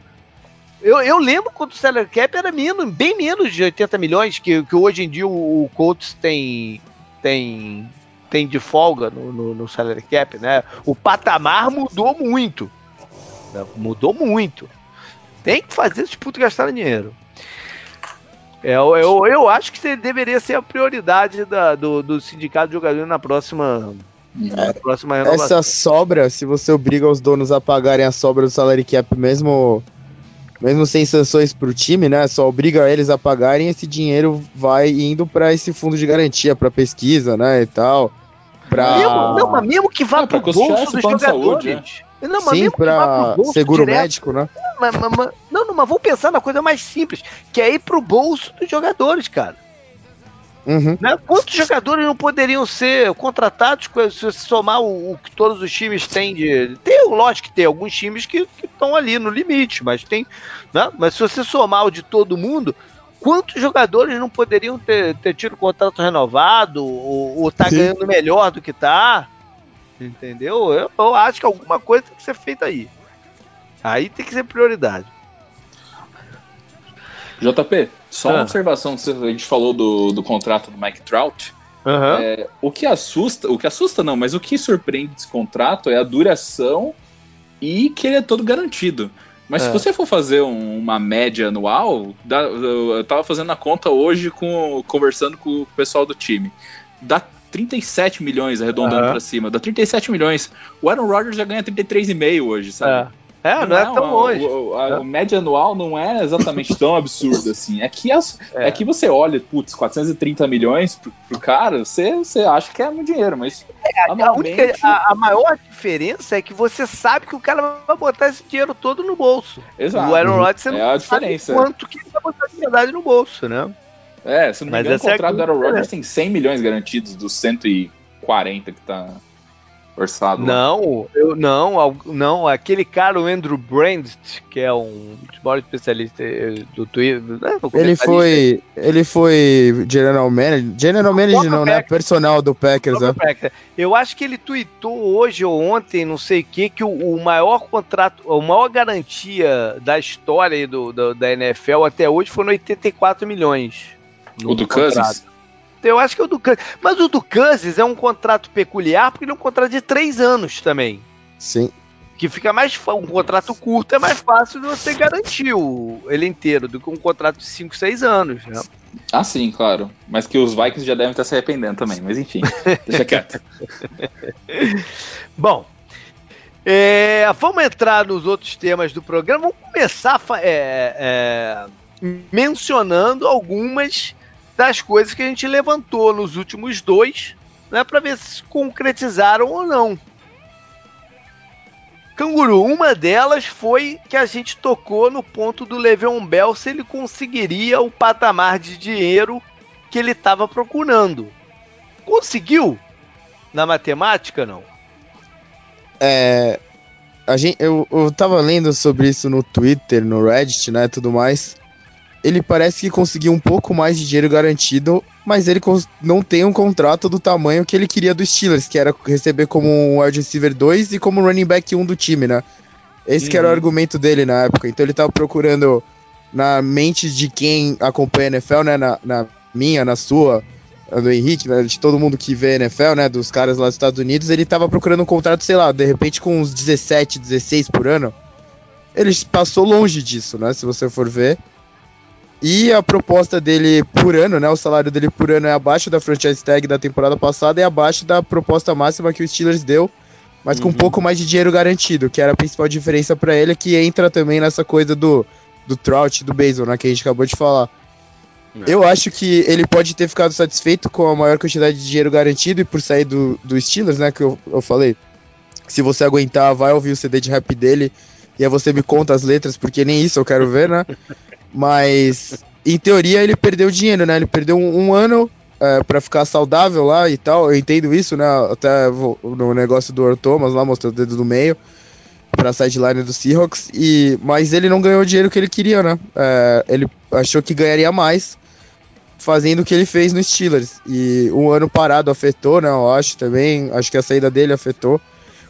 Eu, eu lembro quando o salary cap era menos, bem menos de 80 milhões, que, que hoje em dia o, o Colts tem, tem, tem de folga no, no, no salary cap, né? O patamar mudou muito. Né? Mudou muito. Tem que fazer esse puto gastar dinheiro. É, eu, eu, eu acho que deveria ser a prioridade da, do, do sindicato de jogadores na próxima, renovação. Essa sobra, se você obriga os donos a pagarem a sobra do salary cap mesmo mesmo sem sanções para o time, né? Só obriga eles a pagarem, esse dinheiro vai indo para esse fundo de garantia, para pesquisa, né? E tal. Pra... Mesmo, não, mas mesmo que vá ah, para o bolso dos jogadores. Saúde, né? Não, mas Sim, para seguro direto, médico, né? Mas, mas, mas, não, não, mas vamos pensar na coisa mais simples, que é ir pro bolso dos jogadores, cara. Uhum. Né? Quantos jogadores não poderiam ser contratados se você somar o, o, que todos os times têm de. Tem, lógico que tem alguns times que estão ali no limite, mas tem. Né? Mas se você somar o de todo mundo, quantos jogadores não poderiam ter, ter tido contrato renovado ou, ou tá Sim. ganhando melhor do que tá? Entendeu? Eu, eu acho que alguma coisa tem que ser feita aí. Aí tem que ser prioridade. JP, só ah. uma observação, a gente falou do, do contrato do Mike Trout. Uhum. É, o que assusta, o que assusta não, mas o que surpreende desse contrato é a duração e que ele é todo garantido. Mas é. se você for fazer um, uma média anual, dá, eu tava fazendo a conta hoje com, conversando com o pessoal do time. Dá 37 milhões arredondando uhum. para cima, dá 37 milhões. O Aaron Rodgers já ganha 33,5 hoje, sabe? É. É, não, não é, é, tão longe. A, a, média anual não é exatamente tão absurda assim. É que, as, é. é. que você olha, putz, 430 milhões pro, pro cara, você, você acha que é muito dinheiro, mas. É, anualmente... a, única, a, a, maior diferença é que você sabe que o cara vai botar esse dinheiro todo no bolso. Exato. O Aaron Rodgers você é não a diferença. quanto que ele vai botar de verdade no bolso, né? É, se não me engano, o contrato é do Aaron Rodgers tem 100 milhões garantidos dos 140 que tá orçado. Não, eu, não, não, aquele cara, o Andrew Brandt, que é um maior especialista eh, do Twitter. Né, ele foi, ele foi general manager, general manager não, né? Personal do Packers, né? Eu acho que ele tweetou hoje ou ontem, não sei o que, que o, o, maior contrato, a maior garantia da história do, do, da NFL até hoje foi no 84 milhões. O do Cousins? Eu acho que é o do Kansas. Mas o do Kansas é um contrato peculiar porque ele é um contrato de três anos também. Sim. Que fica mais um contrato curto é mais fácil de você garantir o, ele inteiro do que um contrato de 5, 6 anos, né? Ah, sim, claro. Mas que os Vikings já devem estar se arrependendo também, mas enfim, deixa quieto. Bom, é, vamos entrar nos outros temas do programa. Vamos começar é, é, mencionando algumas das coisas que a gente levantou nos últimos dois, né, para ver se concretizaram ou não. Canguru, uma delas foi que a gente tocou no ponto do Le'Veon Bell se ele conseguiria o patamar de dinheiro que ele estava procurando. Conseguiu? Na matemática, não? É, a gente, eu, eu tava lendo sobre isso no Twitter, no Reddit, né, tudo mais ele parece que conseguiu um pouco mais de dinheiro garantido, mas ele não tem um contrato do tamanho que ele queria do Steelers, que era receber como um wide receiver 2 e como running back 1 do time, né? Esse uhum. que era o uhum. argumento dele na época. Então ele tava procurando na mente de quem acompanha a NFL, né? Na, na minha, na sua, do Henrique, né? de todo mundo que vê NFL, né? Dos caras lá dos Estados Unidos, ele tava procurando um contrato, sei lá, de repente com uns 17, 16 por ano. Ele passou longe disso, né? Se você for ver. E a proposta dele por ano, né? O salário dele por ano é abaixo da franchise tag da temporada passada e abaixo da proposta máxima que o Steelers deu, mas uhum. com um pouco mais de dinheiro garantido, que era a principal diferença para ele, que entra também nessa coisa do, do Trout, do baseball, né? Que a gente acabou de falar. É. Eu acho que ele pode ter ficado satisfeito com a maior quantidade de dinheiro garantido e por sair do, do Steelers, né? Que eu, eu falei. Se você aguentar, vai ouvir o CD de rap dele e aí você me conta as letras, porque nem isso eu quero ver, né? Mas, em teoria, ele perdeu dinheiro, né? Ele perdeu um, um ano é, para ficar saudável lá e tal. Eu entendo isso, né? Até no negócio do Thomas lá, mostrando o dedo do meio pra sideline do Seahawks. E, mas ele não ganhou o dinheiro que ele queria, né? É, ele achou que ganharia mais fazendo o que ele fez no Steelers. E um ano parado afetou, né? Eu acho também. Acho que a saída dele afetou.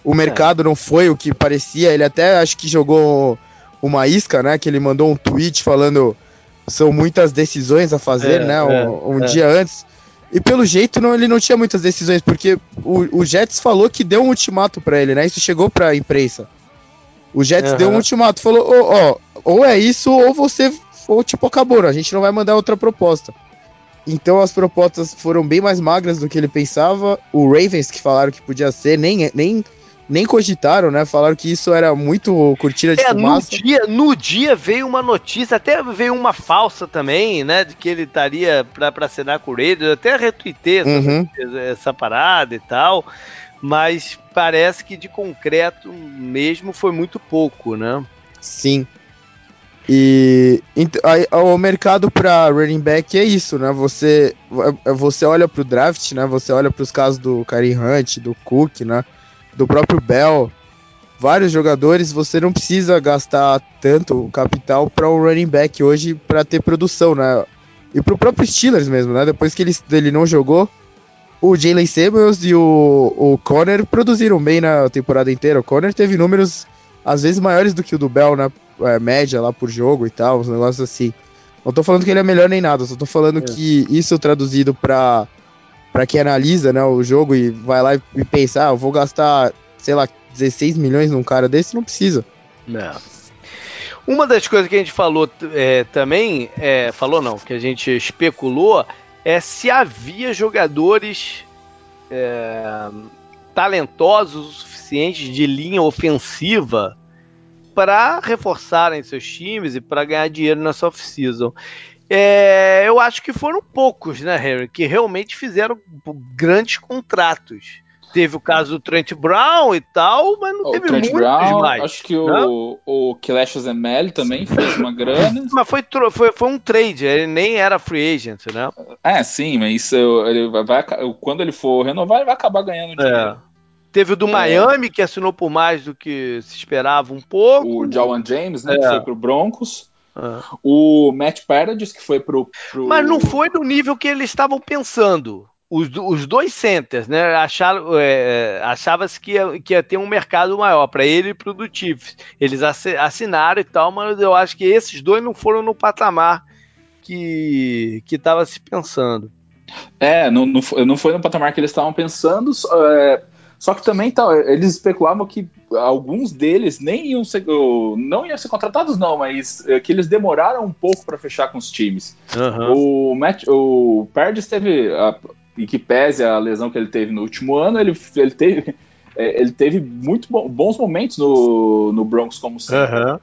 O mercado é. não foi o que parecia. Ele até acho que jogou uma isca, né? Que ele mandou um tweet falando são muitas decisões a fazer, é, né? Um, é, um é. dia antes. E pelo jeito não, ele não tinha muitas decisões, porque o, o Jets falou que deu um ultimato para ele, né? Isso chegou pra imprensa. O Jets uhum. deu um ultimato, falou: ó, oh, oh, ou é isso, ou você, ou tipo, acabou, a gente não vai mandar outra proposta. Então as propostas foram bem mais magras do que ele pensava. O Ravens, que falaram que podia ser, nem, nem nem cogitaram, né? Falaram que isso era muito cortina de é, fumaça. No dia, no dia veio uma notícia, até veio uma falsa também, né? De que ele estaria para assinar com o Raiders. Eu até retuitei essa, uhum. essa parada e tal. Mas parece que de concreto mesmo foi muito pouco, né? Sim. E o mercado para running back é isso, né? Você, você olha para o draft, né? Você olha para os casos do Karim Hunt, do Cook, né? Do próprio Bell, vários jogadores, você não precisa gastar tanto capital para um running back hoje para ter produção, né? E pro próprio Steelers mesmo, né? Depois que ele, ele não jogou, o Jalen Samuels e o, o Conner produziram bem na temporada inteira. O Conner teve números às vezes maiores do que o do Bell na é, média lá por jogo e tal, uns negócios assim. Não tô falando que ele é melhor nem nada, só tô falando é. que isso traduzido para para quem analisa né, o jogo e vai lá e pensar, ah, eu vou gastar, sei lá, 16 milhões num cara desse, não precisa. Não. Uma das coisas que a gente falou é, também, é, falou não, que a gente especulou, é se havia jogadores é, talentosos o suficiente de linha ofensiva para reforçarem seus times e para ganhar dinheiro nessa off-season. É, eu acho que foram poucos, né, Harry, que realmente fizeram grandes contratos. Teve o caso do Trent Brown e tal, mas não o teve Trent muitos Brown, mais. Acho que né? o, o Clash Zemel também fez uma grana. Mas foi, foi, foi um trade, ele nem era free agent, né? É, sim, mas isso, ele vai, quando ele for renovar, ele vai acabar ganhando dinheiro. É. Teve o do é. Miami, que assinou por mais do que se esperava um pouco. O Jawan James, né, é. que foi pro Broncos. O Matt Paradis, que foi pro, pro, Mas não foi no nível que eles estavam pensando. Os, os dois centers, né? Acharam, é, Achava-se que ia, que ia ter um mercado maior para ele e pro do Chiefs. Eles assinaram e tal, mas eu acho que esses dois não foram no patamar que estava se pensando. É, não, não, não foi no patamar que eles estavam pensando. É, Só que também tá, eles especulavam que alguns deles nem iam ser, não iam ser contratados, não, mas é, que eles demoraram um pouco para fechar com os times. Uhum. O, Matt, o Perdes teve, a, e que pese a lesão que ele teve no último ano, ele, ele teve. É, ele teve muito bons momentos no, no Broncos como sempre. Uhum.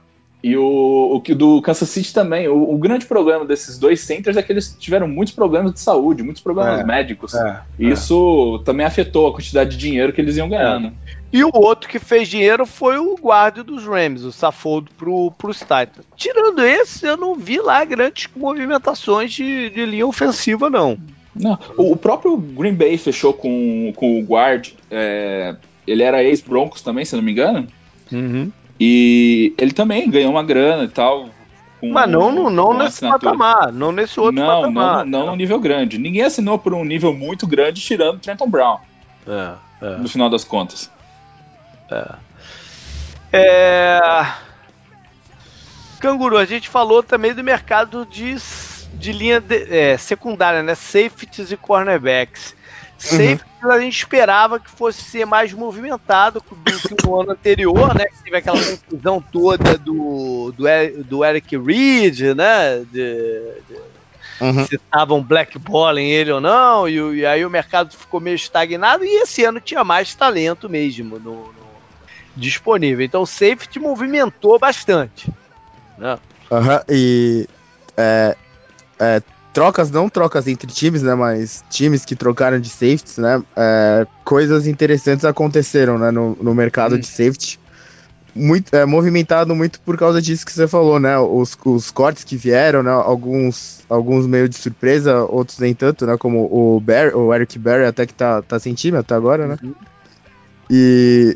E o, o que do Kansas City também. O, o, grande problema desses dois centers é que eles tiveram muitos problemas de saúde, muitos problemas é, médicos. É, Isso é. também afetou a quantidade de dinheiro que eles iam ganhando. E o outro que fez dinheiro foi o guarda dos Rams, o Safodo pro, pros Titans. Tirando esse, eu não vi lá grandes movimentações de, de linha ofensiva, não. Não, o, o próprio Green Bay fechou com, com o guard. É, ele era ex-Broncos também, se não me engano. Uhum. E ele também ganhou uma grana e tal. Mas não, não, não nesse patamar, não nesse outro não, patamar. Não, não, não no nível grande. Ninguém assinou por um nível muito grande tirando Trenton Brown. É, é. No final das contas. É. é... Canguru, a gente falou também do mercado de, de linha de, é, secundária, né? Safeties e cornerbacks. Sempre uhum. a gente esperava que fosse ser mais movimentado do que no ano anterior, né? Que teve aquela confusão toda do, do, do Eric Reed, né? De, de, uhum. Se estavam blackballing ele ou não, e, e, aí o mercado ficou meio estagnado, e esse ano tinha mais talento mesmo no, no disponível. Então o safety movimentou bastante. Né? Uhum, e é, é, trocas, não trocas entre times, né? Mas times que trocaram de safeties, né? É, coisas interessantes aconteceram né, no, no mercado hum. de safety. Muito, é, movimentado muito por causa disso que você falou, né? Os, os cortes que vieram, né? Alguns, alguns meio de surpresa, outros nem tanto, né? Como o, Barry, o Eric Berry até que tá, tá sem time até agora, né? Uhum. E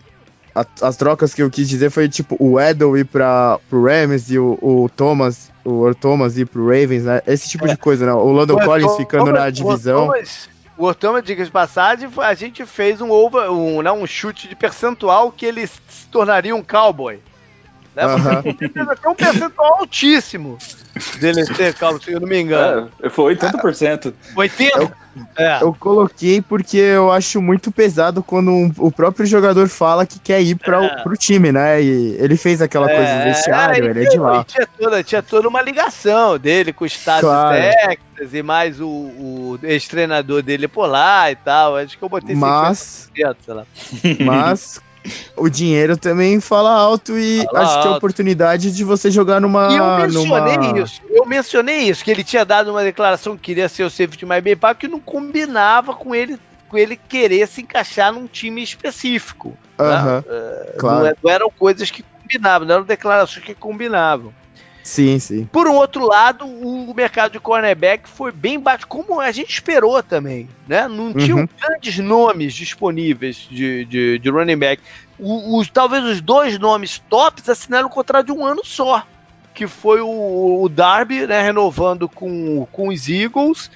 a, as trocas que eu quis dizer foi tipo o Edel ir para pro Rams e o, o Thomas o Earl Thomas ir pro Ravens, né? Esse tipo é. de coisa, né? O London Collins ficando Thomas, na divisão. O Earl Thomas, diga de passagem, a gente fez um over, um, não, um chute de percentual que ele se tornaria um cowboy. Né? Uhum. Até um percentual altíssimo dele ser calvo, se eu não me engano. É, foi 80%. 80%? Eu, é. eu coloquei porque eu acho muito pesado quando um, o próprio jogador fala que quer ir para é. o time, né? E ele fez aquela é, coisa do vestiário, ele, é de lá. Tinha toda, tinha toda uma ligação dele com o estado claro. Texas e mais o, o ex-treinador dele por lá e tal. Acho que eu botei mas, 50%, sei lá. Mas o dinheiro também fala alto e fala acho alto. que é a oportunidade de você jogar numa. E eu mencionei numa... isso. Eu mencionei isso, que ele tinha dado uma declaração que queria ser o safety mais bem pago, que não combinava com ele com ele querer se encaixar num time específico. Uh -huh. né? claro. não, não eram coisas que combinavam, não eram declarações que combinavam. Sim, sim. Por um outro lado, o mercado de cornerback foi bem baixo, como a gente esperou também, né? Não uhum. tinham grandes nomes disponíveis de, de, de running back. O, os, talvez os dois nomes tops assinaram um contrato de um ano só, que foi o, o Darby, né, renovando com, com os Eagles,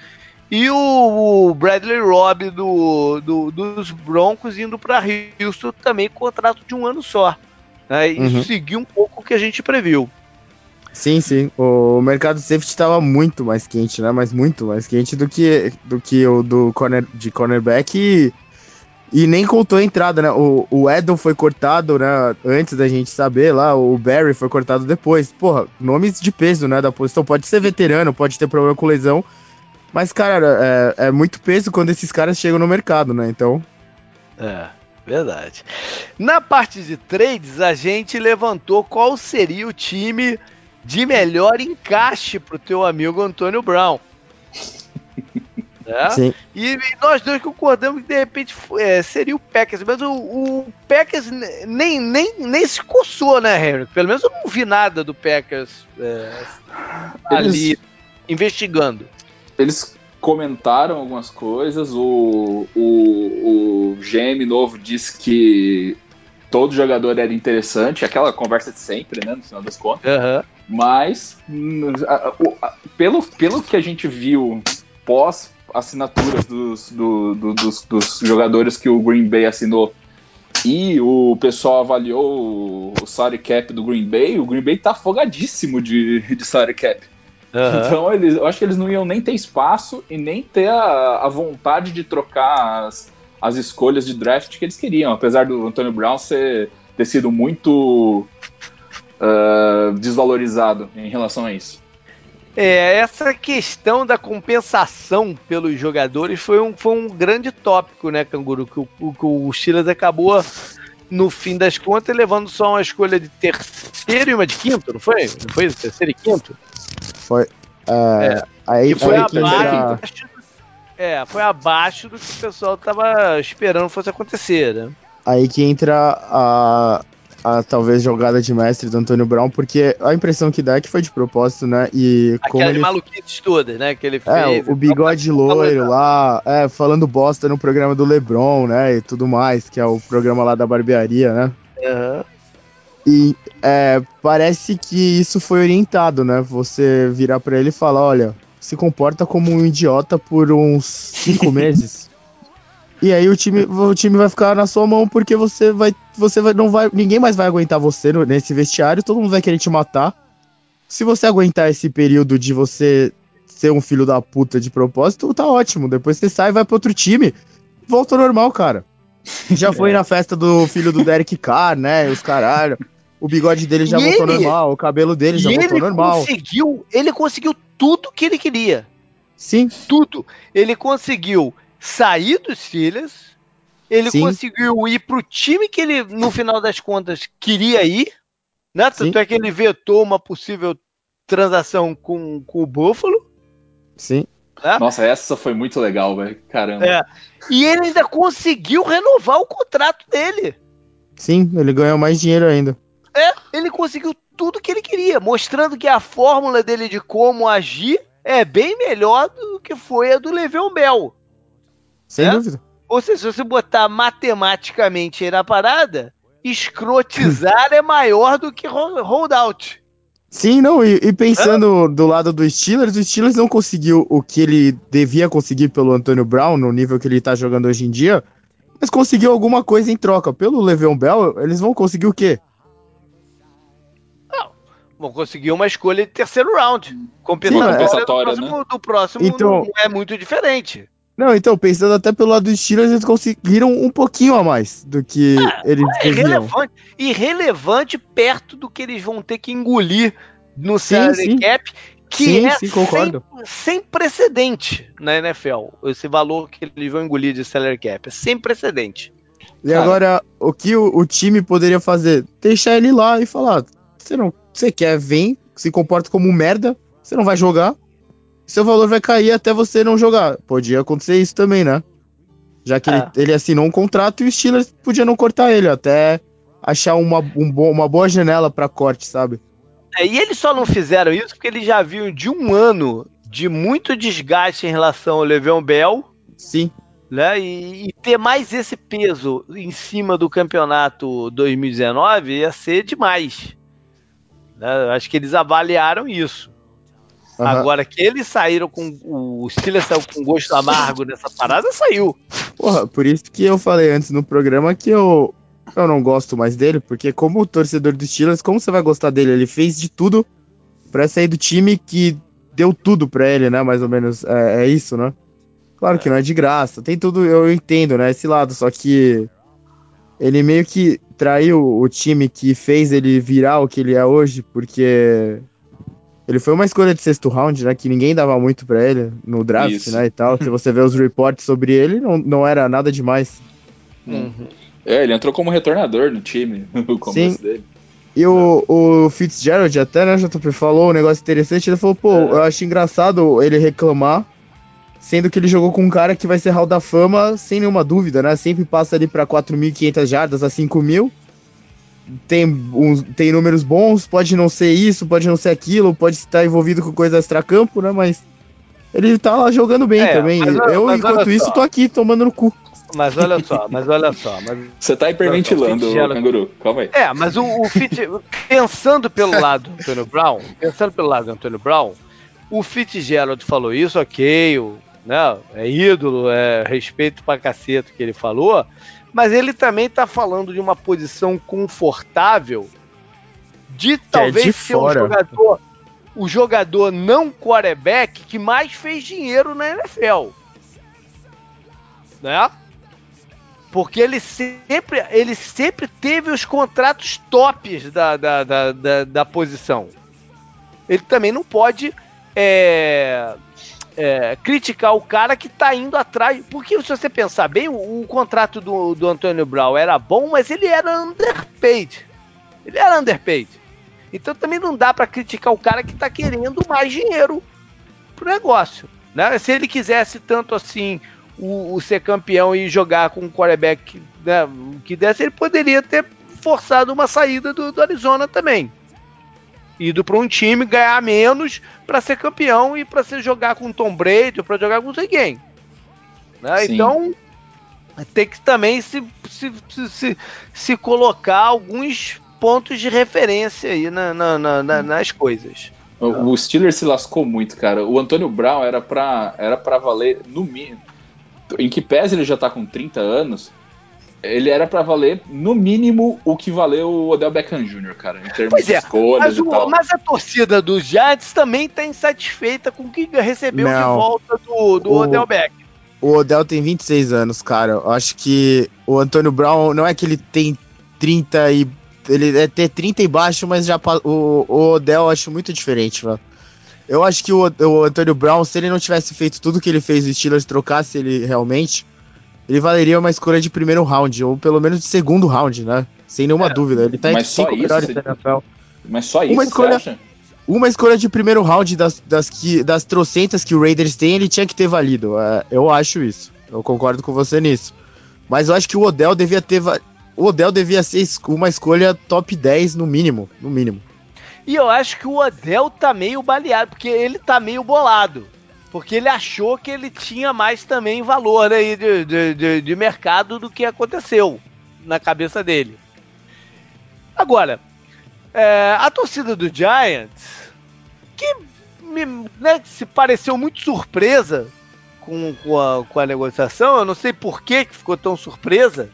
e o, o Bradley Robb do, do, dos Broncos indo para Houston também contrato de um ano só. Né? Isso uhum. seguiu um pouco o que a gente previu. Sim, sim. O mercado safety estava muito mais quente, né? Mas muito mais quente do que, do que o do corner, de cornerback e, e nem contou a entrada, né? O, o Edel foi cortado, né? Antes da gente saber lá, o Barry foi cortado depois. Porra, nomes de peso, né? Da posição. Pode ser veterano, pode ter problema com lesão. Mas, cara, é, é muito peso quando esses caras chegam no mercado, né? Então. É. Verdade. Na parte de trades, a gente levantou qual seria o time de melhor encaixe pro teu amigo Antônio Brown. É? Sim. E, e, nós dois concordamos que de repente é, seria o Packers, mas o, o, Packers nem, nem, nem se coçou, né, Henry? Pelo menos eu não vi nada do Packers é, ali eles, investigando. Eles comentaram algumas coisas, o, o, o GM novo disse que todo jogador era interessante, aquela conversa de sempre, né, no final das contas. Uhum. Mas, pelo, pelo que a gente viu pós assinaturas dos, do, do, dos, dos, jogadores que o Green Bay assinou e o pessoal avaliou o, o salary cap do Green Bay, o Green Bay tá afogadíssimo de, de salary cap. Uhum. Então eles, eu acho que eles não iam nem ter espaço e nem ter a, a vontade de trocar as, as escolhas de draft que eles queriam, apesar do Antônio Brown ser, ter sido muito uh, desvalorizado em relação a isso. É, essa questão da compensação pelos jogadores foi um, foi um grande tópico, né, Canguru? Que o, que o Steelers acabou, no fim das contas, levando só uma escolha de terceiro e uma de quinto, não foi? Não foi terceiro e quinto? Foi. Uh, é, aí, foi aí abaixo, é, foi abaixo do que o pessoal estava esperando fosse acontecer, né? Aí que entra a, a talvez jogada de mestre do Antônio Brown, porque a impressão que dá é que foi de propósito, né? E Aquelas como ele... maluquices todas, né? Que ele fez. É, o bigode loiro lá, é, falando bosta no programa do Lebron, né? E tudo mais, que é o programa lá da barbearia, né? Uhum. E é, parece que isso foi orientado, né? Você virar para ele e falar, olha, se comporta como um idiota por uns cinco meses. E aí o time, o time vai ficar na sua mão porque você vai. Você vai. Não vai. Ninguém mais vai aguentar você nesse vestiário, todo mundo vai querer te matar. Se você aguentar esse período de você ser um filho da puta de propósito, tá ótimo. Depois você sai e vai pro outro time. Volta ao normal, cara. Já foi é. na festa do filho do Derek Carr, né? Os caralho. O bigode dele já e voltou ele... normal, o cabelo dele já voltou normal. Conseguiu, ele conseguiu tudo que ele queria. Sim. Tudo. Ele conseguiu sair dos Steelers. Ele Sim. conseguiu ir pro time que ele, no final das contas, queria ir. Né? Tanto Sim. é que ele vetou uma possível transação com, com o Buffalo. Sim. Né? Nossa, essa foi muito legal, velho. Caramba. É. E ele ainda conseguiu renovar o contrato dele. Sim, ele ganhou mais dinheiro ainda. É, ele conseguiu tudo que ele queria, mostrando que a fórmula dele de como agir é bem melhor do que foi a do Le'Veon Bell. Sem né? dúvida. Ou seja, se você botar matematicamente aí na parada, escrotizar é maior do que holdout. Sim, não, e, e pensando do lado do Steelers, o Steelers não conseguiu o que ele devia conseguir pelo Antônio Brown, no nível que ele tá jogando hoje em dia, mas conseguiu alguma coisa em troca. Pelo Le'Veon Bell, eles vão conseguir o quê? vão conseguir uma escolha de terceiro round. Compensatória do próximo, né? do próximo então, não é muito diferente. Não, então, pensando até pelo lado dos Steelers, eles conseguiram um pouquinho a mais do que ah, eles é irrelevante, irrelevante perto do que eles vão ter que engolir no salary cap, que sim, é sim, sem, sem, precedente na NFL. Esse valor que eles vão engolir de salary cap é sem precedente. E Cara, agora, o que o, o, time poderia fazer? Deixar ele lá e falar: você não você quer, vem, se comporta como um merda, você não vai jogar, seu valor vai cair até você não jogar. Podia acontecer isso também, né? Já que é. ele, ele, assinou um contrato e o Steelers podia não cortar ele, até achar uma, um bo uma boa janela para corte, sabe? É, e eles só não fizeram isso porque eles já viram de um ano de muito desgaste em relação ao Le'Veon Bell. Sim. Né? E, e, ter mais esse peso em cima do campeonato 2019 ia ser demais. Né? Acho que eles avaliaram isso. Uhum. Agora que eles saíram com. O Steelers saiu com gosto amargo nessa parada, saiu. Porra, por isso que eu falei antes no programa que eu, eu não gosto mais dele, porque como torcedor do Steelers, como você vai gostar dele? Ele fez de tudo para sair do time que deu tudo para ele, né? Mais ou menos. É, é isso, né? Claro que não é de graça. Tem tudo, eu entendo, né? Esse lado, só que ele meio que traiu o time que fez ele virar o que ele é hoje, porque ele foi uma escolha de sexto round, né? Que ninguém dava muito para ele no draft, Isso. né? E tal. Se você vê os reports sobre ele, não, não era nada demais. Uhum. É, ele entrou como retornador no time no começo Sim. dele. E o, o Fitzgerald até, né, JP, falou um negócio interessante. Ele falou, pô, é. eu acho engraçado ele reclamar Sendo que ele jogou com um cara que vai ser Hall da Fama sem nenhuma dúvida, né? Sempre passa ali para 4.500 jardas a 5.000. Tem, uns, tem números bons, pode não ser isso, pode não ser aquilo, pode estar envolvido com coisa extra-campo, né? Mas ele tá lá jogando bem é, também. Mas, eu, mas enquanto isso, tô aqui tomando no cu. Mas olha só, mas olha só. Mas... Você tá hiperventilando, o canguru. Calma aí. É, mas o, o Fit, pensando pelo lado do Antônio Brown, pensando pelo lado do Antônio Brown, o Fitzgerald falou isso, ok, o né? É ídolo, é respeito pra caceta que ele falou, mas ele também tá falando de uma posição confortável de é talvez é de ser um jogador, o jogador não quarterback que mais fez dinheiro na NFL. Né? Porque ele sempre, ele sempre teve os contratos tops da, da, da, da, da posição. Ele também não pode é, é, criticar o cara que tá indo atrás. Porque se você pensar bem, o, o, contrato do, do Antônio Brown era bom, mas ele era underpaid. Ele era underpaid. Então também não dá para criticar o cara que tá querendo mais dinheiro pro negócio. Né? Se ele quisesse tanto assim o, o ser campeão e jogar com um quarterback né, que desse, ele poderia ter forçado uma saída do, do Arizona também. Ido para um time ganhar menos para ser campeão e para ser jogar com Tom Brady, para jogar com ninguém. Né? Então tem que também se, se, se, se, colocar alguns pontos de referência aí na, na, na, nas coisas. O, o Steelers se lascou muito, cara. O Antônio Brown era para era pra valer no mínimo em que pese ele já tá com 30 anos, ele era para valer no mínimo o que valeu o Odell Beckham Jr., cara, em termos pois de é, escolhas mas, o, e tal. Mas a torcida dos Giants também tá insatisfeita com o que recebeu Não, de volta do, do o, Odell Beckham. O Odell tem 26 anos, cara. Eu acho que o Antônio Brown não é que ele tem 30 e ele é ter 30 e baixo, mas já o, o Odell eu acho muito diferente, mano. Eu acho que o, o Antônio Brown, se ele não tivesse feito tudo que ele fez, o Steelers trocasse ele realmente, ele valeria uma escolha de primeiro round, ou pelo menos de segundo round, né? Sem nenhuma é, dúvida. Ele tá entre cinco melhores da NFL. Mas só isso, uma escolha, Uma escolha de primeiro round das, das, que, das trocentas que o Raiders tem, ele tinha que ter valido. É, eu acho isso. Eu concordo com você nisso. Mas eu acho que o Odell devia ter. O Odell devia ser uma escolha top 10 no mínimo. No mínimo. E eu acho que o Odell tá meio baleado, porque ele tá meio bolado. Porque ele achou que ele tinha mais também valor aí de, de, de, de mercado do que aconteceu na cabeça dele. Agora, é, a torcida do Giants, que me, né, se pareceu muito surpresa com, com, a, com a negociação, eu não sei por que ficou tão surpresa,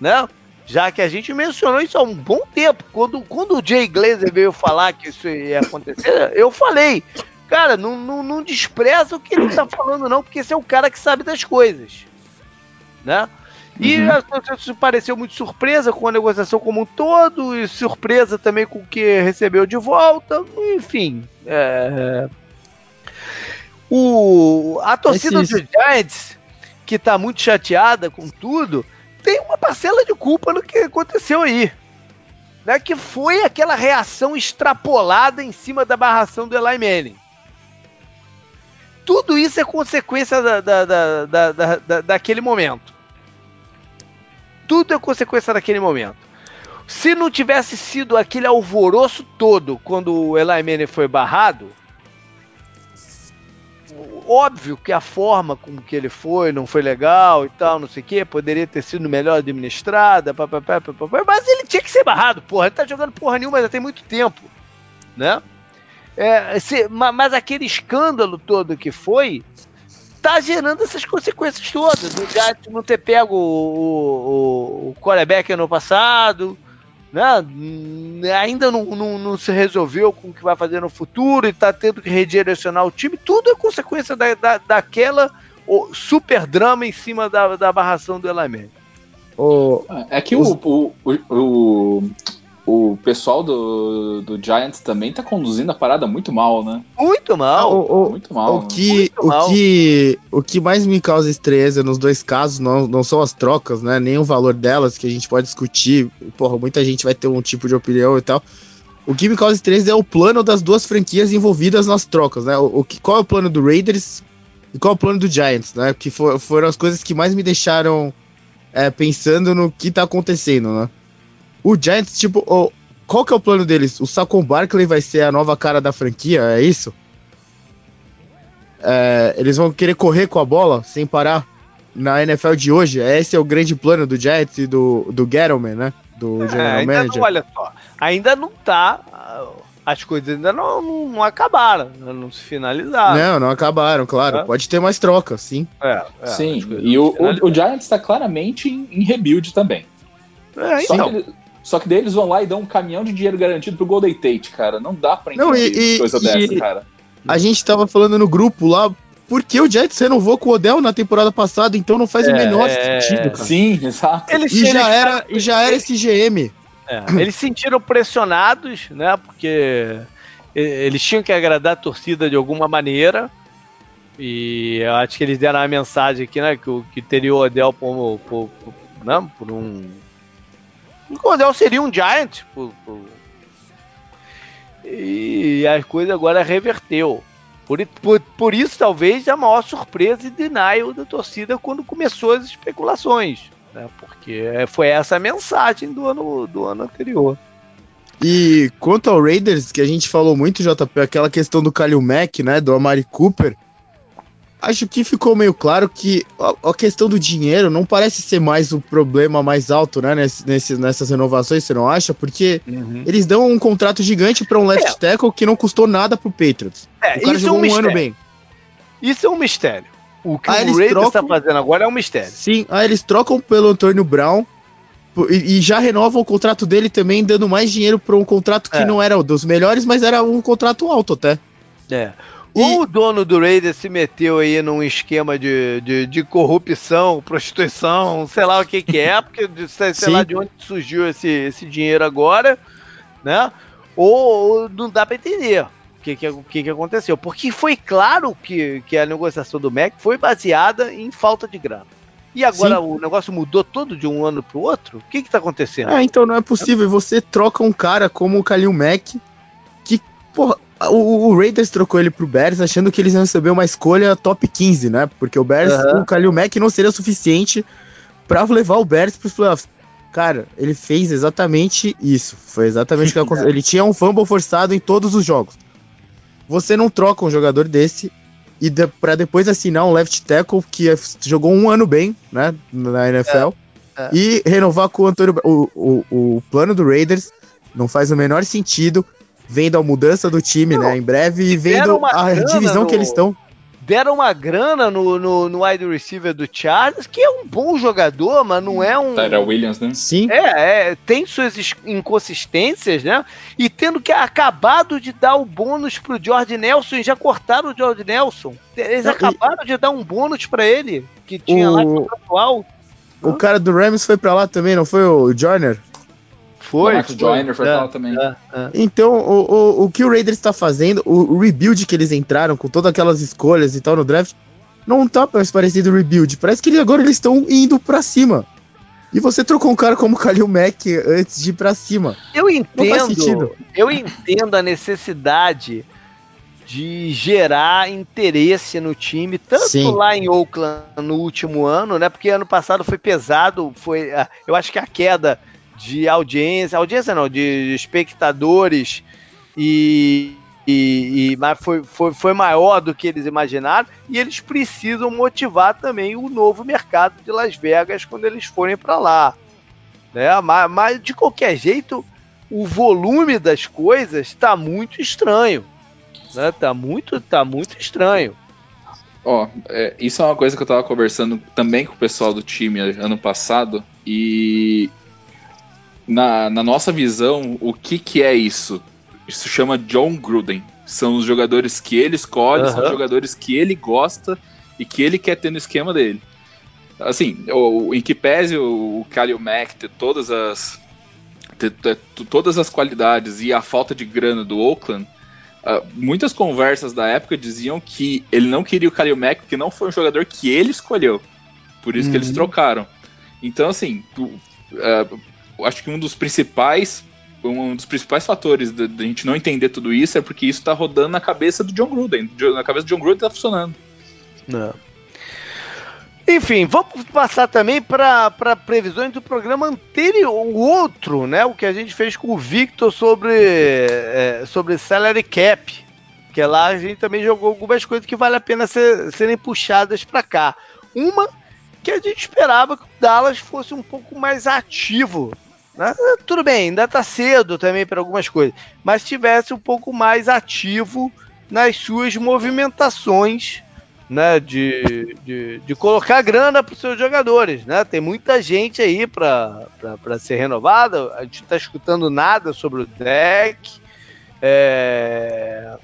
né? já que a gente mencionou isso há um bom tempo. Quando, quando o Jay Glazer veio falar que isso ia acontecer, eu falei, cara, não, não, não despreza o que ele tá falando, não, porque esse é o cara que sabe das coisas. Né? E uhum. a pareceu muito surpresa com a negociação como um todo, e surpresa também com o que recebeu de volta, enfim. É... O, a torcida dos Giants, que tá muito chateada com tudo, tem uma parcela de culpa no que aconteceu aí. Né, que foi aquela reação extrapolada em cima da barração do Eli Manning. Tudo isso é consequência da, da, da, da, daquele momento. Tudo é consequência daquele momento. Se não tivesse sido aquele alvoroço todo quando o Eli Manning foi barrado, óbvio que a forma como que ele foi não foi legal e tal, não sei o que, poderia ter sido melhor administrada, papapá, papapá, mas ele tinha que ser barrado, porra, ele tá jogando porra nenhuma já tem muito tempo, né? É, se, mas aquele escândalo todo que foi tá gerando essas consequências todas. O Giants não ter pego o, o, o quarterback ano passado, né? ainda não, não, não, se resolveu com o que vai fazer no futuro e está tendo que redirecionar o time, tudo é consequência da, da, daquela super drama em cima da, da barração do Elamed. É que o, o, o, o pessoal do, do Giants também tá conduzindo a parada muito mal, né? Muito mal. Ah, o, o, muito mal. O né? que, o, mal. Que, o que mais me causa estranheza nos dois casos não, não são as trocas, né? Nem o valor delas, que a gente pode discutir. Porra, muita gente vai ter um tipo de opinião e tal. O que me causa estranheza é o plano das duas franquias envolvidas nas trocas, né? O, o que, qual é o plano do Raiders e qual é o plano do Giants, né? Que for, foram as coisas que mais me deixaram é, pensando no que tá acontecendo, né? O Giants, tipo, oh, qual que é o plano deles? O Saquon Barkley vai ser a nova cara da franquia, é isso? É, eles vão querer correr com a bola sem parar na NFL de hoje. Esse é o grande plano do Giants e do, do Gettleman, né? Do é, General ainda Manager. Não, olha só, ainda não tá. As coisas ainda não, não, não acabaram, não se finalizaram. Não, não acabaram, claro. É. Pode ter mais troca, sim. É, é sim, e o, o, o, Giants está claramente em, em, rebuild também. É, então. Só que, só que daí eles vão lá e dão um caminhão de dinheiro garantido pro Golden Tate, cara. Não dá pra entender não, e, coisa e, dessa, cara. A gente tava falando no grupo lá, porque o Jets renovou com o Odell na temporada passada, então não faz é, o menor é, sentido, cara. Sim, exato. Eles, e, já era, e já era esse GM. É, eles se sentiram pressionados, né? Porque eles tinham que agradar a torcida de alguma maneira. E eu acho que eles deram a mensagem aqui, né? Que, que teria o Odell por, por, por, não, né, por um. O Odell seria um Giant. Por, por, e a coisa agora reverteu. Por, por, por isso, talvez, a maior surpresa e denial da torcida quando começou as especulações. Né? Porque foi essa a mensagem do ano, do ano anterior. E quanto ao Raiders, que a gente falou muito, JP, aquela questão do Kalil Mack, né, do Amari Cooper, acho que ficou meio claro que a, a, questão do dinheiro não parece ser mais o problema mais alto, né, nesse, nessas renovações, você não acha? Porque uhum. eles dão um contrato gigante para um left é. tackle que não custou nada pro Patriots. É, o cara jogou é um, um ano bem. Isso é um mistério. O que aí o Raiders está fazendo agora é um mistério. Sim, aí eles trocam pelo Antônio Brown e, e, já renovam o contrato dele também, dando mais dinheiro para um contrato que é. não era dos melhores, mas era um contrato alto até. É. Ou o dono do Raiders se meteu aí num esquema de, de, de corrupção, prostituição, sei lá o que que é, porque sei, sei lá de onde surgiu esse, esse dinheiro agora, né? Ou, ou não dá para entender o que, que, que, que aconteceu. Porque foi claro que, que a negociação do MEC foi baseada em falta de grana. E agora Sim. o negócio mudou todo de um ano para o outro? O que está acontecendo? É, então não é possível. Você troca um cara como o Kalil Mack, que, porra, o, o, Raiders trocou ele pro Bears achando que eles iam receber uma escolha top 15, né? Porque o Bears, uhum. o Kalil Mack não seria suficiente para levar o Bears pros playoffs. Cara, ele fez exatamente isso. Foi exatamente o que aconteceu. Ele tinha um fumble forçado em todos os jogos. Você não troca um jogador desse e de, para depois assinar um left tackle que jogou um ano bem, né, na NFL, é, é. e renovar com o Antônio. O, o, o plano do Raiders não faz o menor sentido vendo a mudança do time, Não, né? Em breve e vendo a divisão no... que eles estão. Deram uma grana no, no, no, wide receiver do Chargers, que é um bom jogador, mas não é um. Tyra Williams, né? Sim. É, é, tem suas inconsistências, né? E tendo que acabado de dar o bônus pro George Nelson e já cortaram o George Nelson. Eles Não, acabaram e... de dar um bônus para ele, que tinha o... lá contratual. O cara do Rams foi para lá também, não foi o Joyner? Foi. O Joyner foi é, também. É, é. Então, o, o, o que o Raiders está fazendo, o, o, rebuild que eles entraram com todas aquelas escolhas e tal no draft, não tá mais parecido rebuild. Parece que agora eles estão indo para cima. E você trocou um cara como o Kalil Mack antes de ir pra cima. Eu entendo. Eu entendo a necessidade de gerar interesse no time, tanto Sim. lá em Oakland no último ano, né? Porque ano passado foi pesado, foi, ah, eu acho que a queda de audiência, audiência não, de espectadores e, e, e mas foi, foi, foi maior do que eles imaginaram e eles precisam motivar também o novo mercado de Las Vegas quando eles forem para lá, né? Mas, mas, de qualquer jeito o volume das coisas está muito estranho, né? Tá muito, tá muito estranho. Ó, oh, é, isso é uma coisa que eu tava conversando também com o pessoal do time ano passado e na, na nossa visão, o que, que é isso? Isso chama John Gruden. São os jogadores que ele escolhe, são os jogadores que ele gosta e que ele quer ter no esquema dele. Assim, o, em que pese o, o Kalil Mack ter todas as ter, ter, todas as qualidades e a falta de grana do Oakland, uh, muitas conversas da época diziam que ele não queria o Kalil Mack porque não foi um jogador que ele escolheu. Por isso uhum. que eles uhum. trocaram. Então, assim, tu, uh, acho que um dos principais um dos principais fatores da gente não entender tudo isso é porque isso está rodando na cabeça do John Gruden. Na cabeça do John Gruden está funcionando. Não. Enfim, vamos passar também para previsões do programa anterior, o outro, né? O que a gente fez com o Victor sobre, é, sobre salary cap. Que lá a gente também jogou algumas coisas que vale a pena ser, serem puxadas para cá. Uma que a gente esperava que o Dallas fosse um pouco mais ativo? Tudo bem, ainda está cedo também para algumas coisas, mas tivesse um pouco mais ativo nas suas movimentações né, de, de, de colocar grana para os seus jogadores. Né? Tem muita gente aí para ser renovada, a gente está escutando nada sobre o deck. É...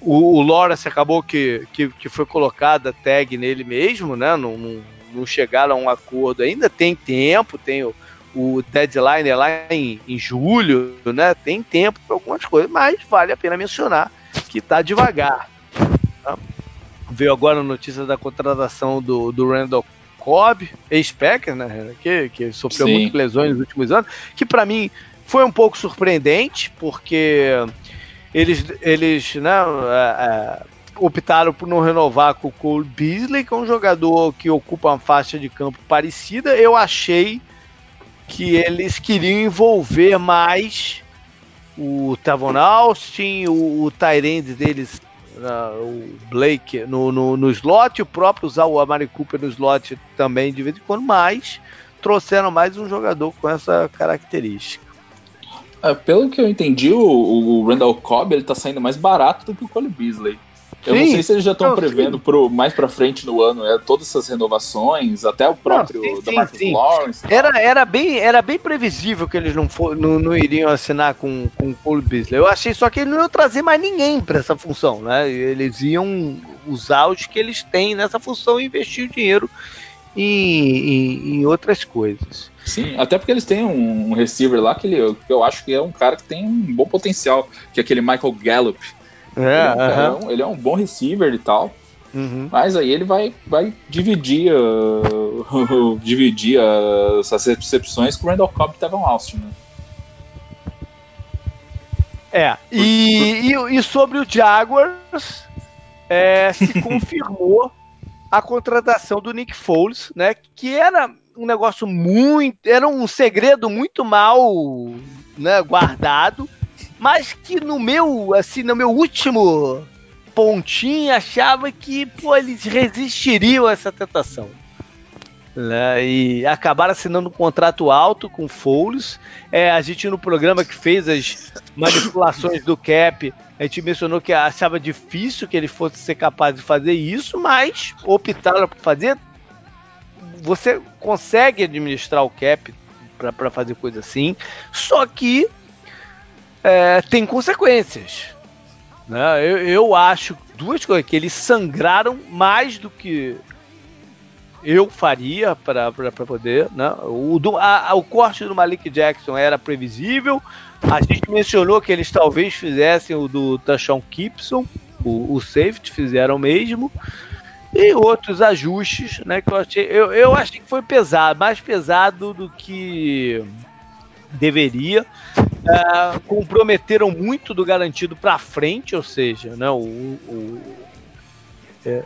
o, o Lawrence acabou que, que, que foi colocada tag nele mesmo, né? Não, não, não, chegaram a um acordo ainda. Tem tempo, tem o, o deadline é lá em, em julho, né? Tem tempo para algumas coisas, mas vale a pena mencionar que está devagar. Tá? Veio agora a notícia da contratação do, do Randall Cobb, ex-Packer, né? Que, que sofreu Sim. muitas lesões nos últimos anos, que para mim foi um pouco surpreendente, porque eles, eles né, é, é, optaram por não renovar com o Cole Beasley, que é um jogador que ocupa uma faixa de campo parecida. Eu achei que eles queriam envolver mais o Tavon Austin, o, o Tyrande deles, uh, o Blake no, no, no, slot, o próprio usar o Amari Cooper no slot também de vez em quando, mas trouxeram mais um jogador com essa característica. É, pelo que eu entendi, o, o Randall Cobb ele tá saindo mais barato do que o Cole Beasley. Eu sim. não sei se eles já estão prevendo pro, mais para frente no ano é, todas essas renovações, até o próprio não, sim, da Marcus sim, Lawrence. Era, era, bem, era bem previsível que eles não, for, não, não iriam assinar com, com o Cole Beasley. Eu achei só que eles não iam trazer mais ninguém para essa função, né? Eles iam usar os que eles têm nessa função e investir o dinheiro em, em, em outras coisas. Sim, até porque eles têm um receiver lá que, ele, que eu acho que é um cara que tem um bom potencial, que é aquele Michael Gallup. É, ele, é um, uh -huh. ele é um bom receiver e tal. Uhum. Mas aí ele vai, vai dividir, uh, dividir uh, essas recepções com o Randall Cobb e Tevon Austin. Né? É, e, e, e, sobre o Jaguars, é, se confirmou a contratação do Nick Foles, né? Que era um negócio muito. Era um segredo muito mal né, guardado, mas que no meu, assim, no meu último pontinho achava que pô, eles resistiriam a essa tentação. Né, e acabaram assinando um contrato alto com Foles. É, a gente no programa que fez as manipulações do cap, a gente mencionou que achava difícil que ele fosse ser capaz de fazer isso, mas optaram por fazer. Você consegue administrar o cap para fazer coisa assim, só que é, tem consequências. Né? Eu, eu acho duas coisas: que eles sangraram mais do que eu faria para poder. Né? O, do, a, o corte do Malik Jackson era previsível. A gente mencionou que eles talvez fizessem o do Tashon Gibson, o, o safety, fizeram mesmo. E outros ajustes, né? Que eu achei. Eu, eu achei que foi pesado, mais pesado do que deveria. Uh, comprometeram muito do garantido para frente, ou seja, né, o, o é,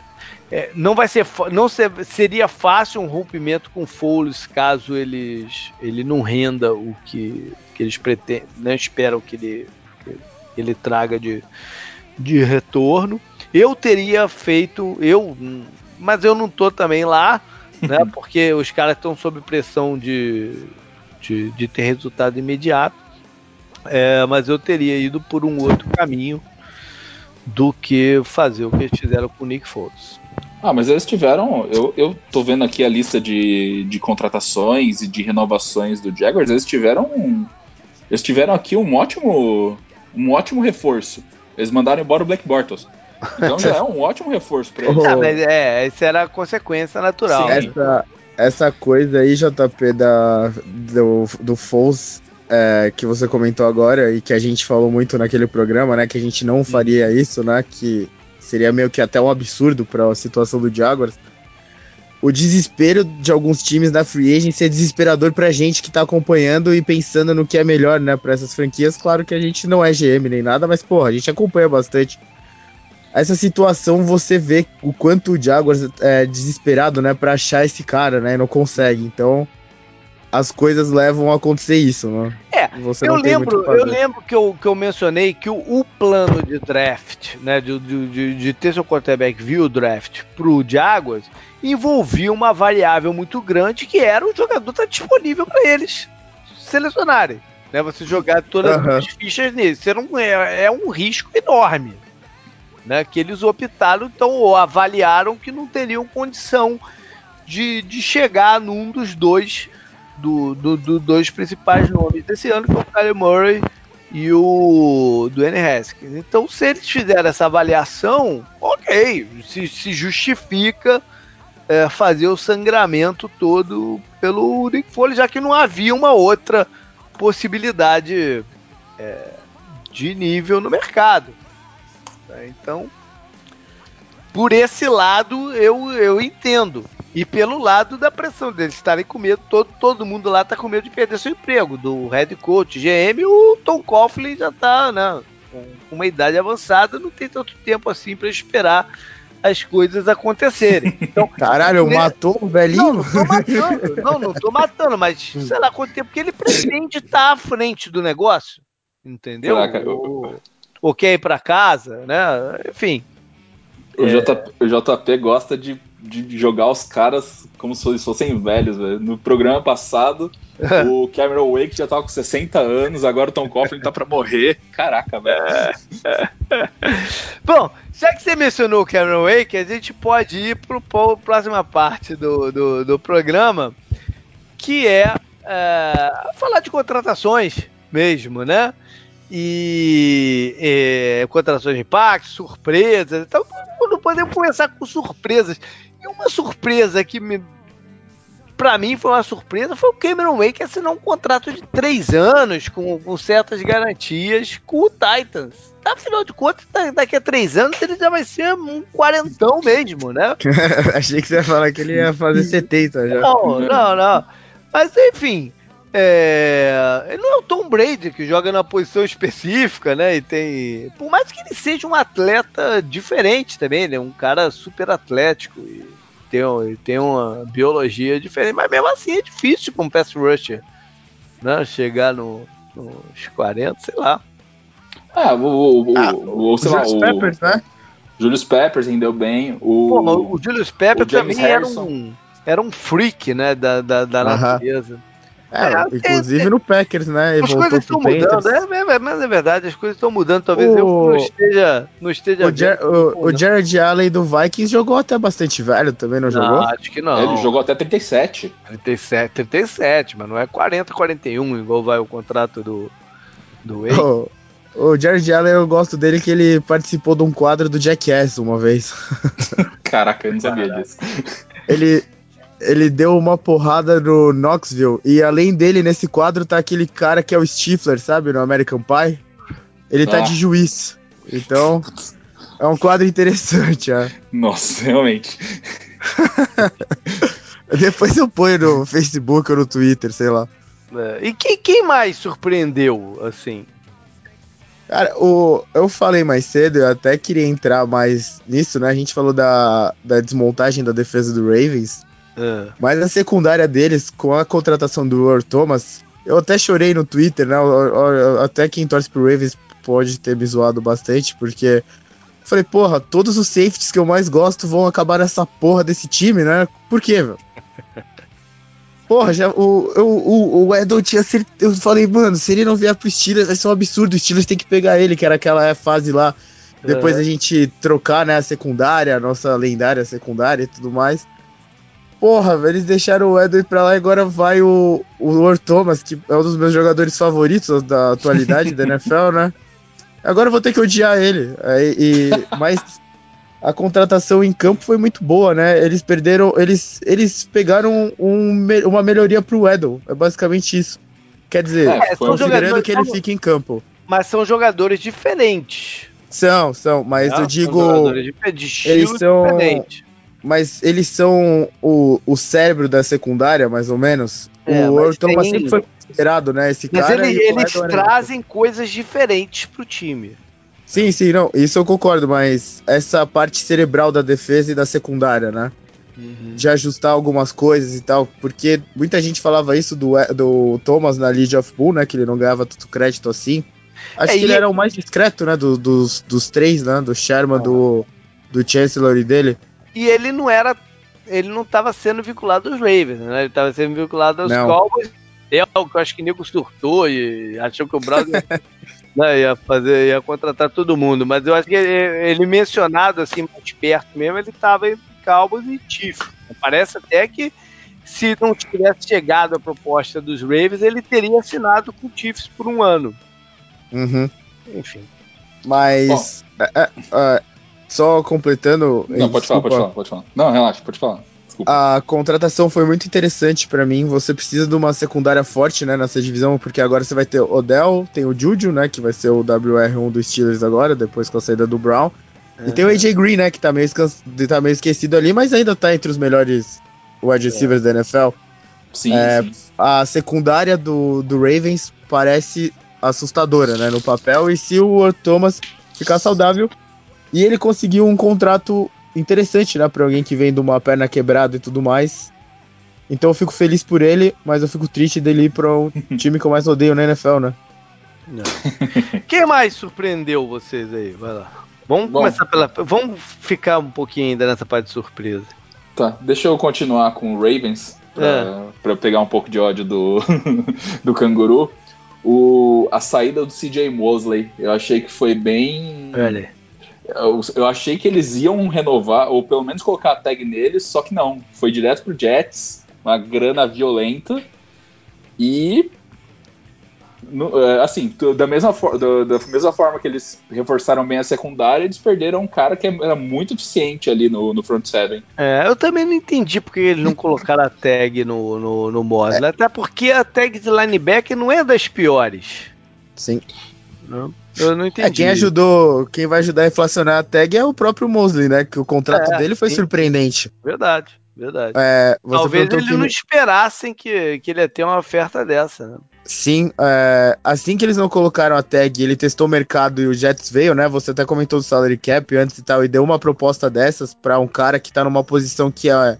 é, não vai ser não ser, seria fácil um rompimento com Foles caso eles ele não renda o que, que eles pretendem, não né, esperam que ele que ele traga de, de retorno. Eu teria feito eu, mas eu não tô também lá, né? Porque os caras estão sob pressão de, de, de ter resultado imediato. É, mas eu teria ido por um outro caminho do que fazer o que eles fizeram com o Nick Foles. Ah, mas eles tiveram. Eu, eu tô vendo aqui a lista de, de contratações e de renovações do Jaguars. Eles tiveram. Eles tiveram aqui um ótimo. Um ótimo reforço. Eles mandaram embora o Black Bortles. Então já é um ótimo reforço pra eles. Ah, mas é, essa era a consequência natural. Sim, essa, essa coisa aí, JP, da, do, do Foles é, que você comentou agora e que a gente falou muito naquele programa, né? Que a gente não faria isso, né? Que seria meio que até um absurdo para a situação do Jaguars. O desespero de alguns times na free agency é desesperador pra gente que tá acompanhando e pensando no que é melhor, né, para essas franquias. Claro que a gente não é GM nem nada, mas porra, a gente acompanha bastante. Essa situação você vê o quanto o Jaguars é desesperado, né, para achar esse cara, né, e não consegue. Então, as coisas levam a acontecer isso, né? É, Você eu lembro, eu lembro que eu, que eu mencionei que o, o plano de draft, né, de, de, de, ter seu quarterback via o draft pro Jaguars, envolvia uma variável muito grande que era o jogador estar tá disponível para eles selecionarem, né? Você jogar todas uhum. as fichas nele, um, é, é um risco enorme, né? Que eles optaram, então, ou avaliaram que não teriam condição de, de chegar num dos dois do, do, do dois principais nomes desse ano, que é o Kyler Murray e o N. Haskins. Então, se eles fizeram essa avaliação, ok, se, se justifica é, fazer o sangramento todo pelo Nick Foley, já que não havia uma outra possibilidade é, de nível no mercado. Então, por esse lado eu, eu entendo. E pelo lado da pressão deles estarem com medo, todo, todo mundo lá está com medo de perder seu emprego. Do head coach, GM, o Tom Coughlin já está né, com uma idade avançada, não tem tanto tempo assim para esperar as coisas acontecerem. Então, Caralho, ele... matou o velhinho? Não, não tô matando. Não, não tô matando, mas sei lá quanto tempo que ele pretende estar tá à frente do negócio. Entendeu? Caraca, eu... Ou quer ir para casa, né? Enfim. O, é... JP, o JP gosta de, de jogar os caras como se fossem velhos, velho. No programa passado, o Cameron Wake já tava com 60 anos, agora o Tom Coughlin tá pra morrer. Caraca, velho. Bom, já que você mencionou o Cameron Wake, a gente pode ir pro, pro próxima parte do, do, do programa, que é, é falar de contratações mesmo, né? e é, contratações de impacto, surpresas. Então, não podemos começar com surpresas. E uma surpresa que me, para mim foi uma surpresa foi o Cameron Wake assinar um contrato de três anos com, com certas garantias com o Titans. Afinal de contas, daqui a três anos ele já vai ser um quarentão mesmo, né? Achei que você ia falar que ele ia fazer 70 já. Não, não, não. Mas enfim, é... Ele não é o Tom Brady que joga na posição específica, né? E tem. Por mais que ele seja um atleta diferente também, né? Um cara super atlético e tem, tem uma biologia diferente, mas mesmo assim é difícil com um pass rusher, né? Chegar no, nos 40, sei lá. É, o, o, ah, o, o, sei lá, o Peppers, né? Julius Peppers rendeu bem. O, Pô, o Julius Peppers também era um, era um freak, né? Da, da, da uh -huh. natureza. É, é, inclusive é, no Packers, né? As coisas estão mudando, é, é, mas é verdade, as coisas estão mudando. Talvez o... eu não esteja, não esteja o, Ger o, o Jared Allen do Vikings jogou até bastante velho também, não, não jogou? Acho que não. Ele jogou até 37. 37, 37, mas não é 40, 41, igual vai o contrato do, do Wade. O, o Jared Allen, eu gosto dele que ele participou de um quadro do Jackass uma vez. Caraca, eu não sabia Caraca. disso. Ele, ele deu uma porrada no Knoxville. E além dele, nesse quadro, tá aquele cara que é o Stifler, sabe? No American Pie. Ele tá ah. de juiz. Então, é um quadro interessante, ó. Nossa, realmente. Depois eu ponho no Facebook ou no Twitter, sei lá. É, e quem, quem mais surpreendeu, assim? Cara, o, eu falei mais cedo, eu até queria entrar mais nisso, né? A gente falou da, da desmontagem da defesa do Ravens. Uh. Mas a secundária deles, com a contratação do Earl Thomas, eu até chorei no Twitter, né? Até quem torce pro Ravens pode ter me zoado bastante, porque falei, porra, todos os safeties que eu mais gosto vão acabar nessa porra desse time, né? Por quê, velho? Porra, já, o, o, o Edel tinha certeza. Eu falei, mano, se ele não vier pro Steelers, vai ser um absurdo. O Steelers tem que pegar ele, que era aquela fase lá. Depois uhum. a gente trocar, né, a secundária, a nossa lendária secundária e tudo mais. Porra, eles deixaram o Edward pra lá e agora vai o, o Lord Thomas, que é um dos meus jogadores favoritos da atualidade da NFL, né? Agora eu vou ter que odiar ele. E, e, mas a contratação em campo foi muito boa, né? Eles perderam. Eles, eles pegaram um, uma melhoria pro Edel. É basicamente isso. Quer dizer, é, considerando que ele são, fica em campo. Mas são jogadores diferentes. São, são, mas Não, eu digo. São de eles são. Diferente mas eles são o, o cérebro da secundária, mais ou menos. É, o Earl Thomas sempre foi considerado, né? Esse mas cara. Ele, eles trazem coisas diferentes pro time. Sim, sim, não, isso eu concordo, mas essa parte cerebral da defesa e da secundária, né? Uhum. De ajustar algumas coisas e tal, porque muita gente falava isso do, do Thomas na League of Bull, né? Que ele não ganhava tanto crédito assim. Acho é, que ele era o mais discreto, né? Do, dos, dos três, né? Do Sherman, ah. do, do Chancellor e dele. E ele não era. Ele não estava sendo vinculado aos Ravens, né? Ele estava sendo vinculado aos não. Cowboys. Eu, que eu acho que o Nico surtou e achou que o Browns né, ia fazer, ia contratar todo mundo. Mas eu acho que ele, ele mencionado assim mais perto mesmo, ele estava entre Cowboys e Chiefs. Parece até que se não tivesse chegado a proposta dos Ravens, ele teria assinado com o Chiefs por um ano. Uhum. Enfim. Mas. É, é, é, só completando. Não, pode falar, pode falar, pode falar. Não, relaxa, pode falar. Desculpa. A contratação foi muito interessante para mim. Você precisa de uma secundária forte, né, nessa divisão, porque agora você vai ter o Odell, tem o Juju, né, que vai ser o WR1 dos Steelers agora, depois com a saída do Brown. E tem o AJ Green, né, que tá meio, tá meio esquecido ali, mas ainda tá entre os melhores wide receivers é. da NFL. Sim, é, sim, A secundária do, do Ravens parece assustadora, né, no papel. E se o Thomas ficar saudável, e ele conseguiu um contrato interessante, né, pra alguém que vem de uma perna quebrada e tudo mais. Então eu fico feliz por ele, mas eu fico triste dele ir pra um time que eu mais odeio na NFL, né? Quem mais surpreendeu vocês aí? Vai lá. Vamos Bom, começar pela. Vamos ficar um pouquinho ainda nessa parte de surpresa. Tá, deixa eu continuar com o Ravens, pra, é. Pra eu pegar um pouco de ódio do, do canguru. O, a saída do CJ Mosley, eu achei que foi bem. Olha. Eu, eu, achei que eles iam renovar, ou pelo menos colocar a tag neles, só que não. Foi direto pro Jets, uma grana violenta. E é, assim, da mesma, da, da, mesma forma que eles reforçaram bem a secundária, eles perderam um cara que era muito eficiente ali no, no front seven. É, eu também não entendi porque eles não colocaram a tag no, no, no Mosley, é. até porque a tag de linebacker não é das piores. Sim. Não, eu não entendi. É, quem ajudou, quem vai ajudar a inflacionar a tag é o próprio Mosley, né? Que o contrato é, dele foi sim. surpreendente. Verdade, verdade. É, Talvez eles não esperassem que, que ele ia ter uma oferta dessa, né? Sim, é, assim que eles não colocaram a tag, ele testou o mercado e o Jets veio, né? Você até comentou do salary cap antes e tal, e deu uma proposta dessas para um cara que tá numa posição que é.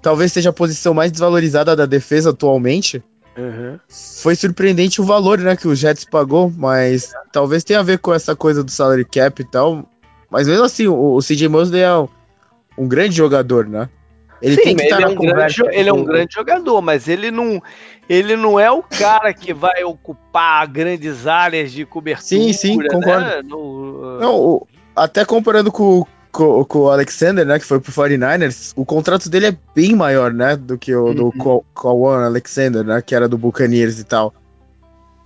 Talvez seja a posição mais desvalorizada da defesa atualmente. Uhum. Foi surpreendente o valor, né, que o Jets pagou, mas talvez tenha a ver com essa coisa do salary cap e tal. Mas mesmo assim, o, o CJ Mosley é um, um grande jogador, né? Ele Sim, tem que estar tá é um grande, Ele é um grande jogador, mas ele não, ele não é o cara que vai ocupar grandes áreas de cobertura. Sim, sim, né? concordo. Né? No, uh... Não, até comparando com, com, com, o Alexander, né, que foi pro 49ers, o contrato dele é bem maior, né, do que o uhum. do Kawan Alexander, né, que era do Buccaneers e tal.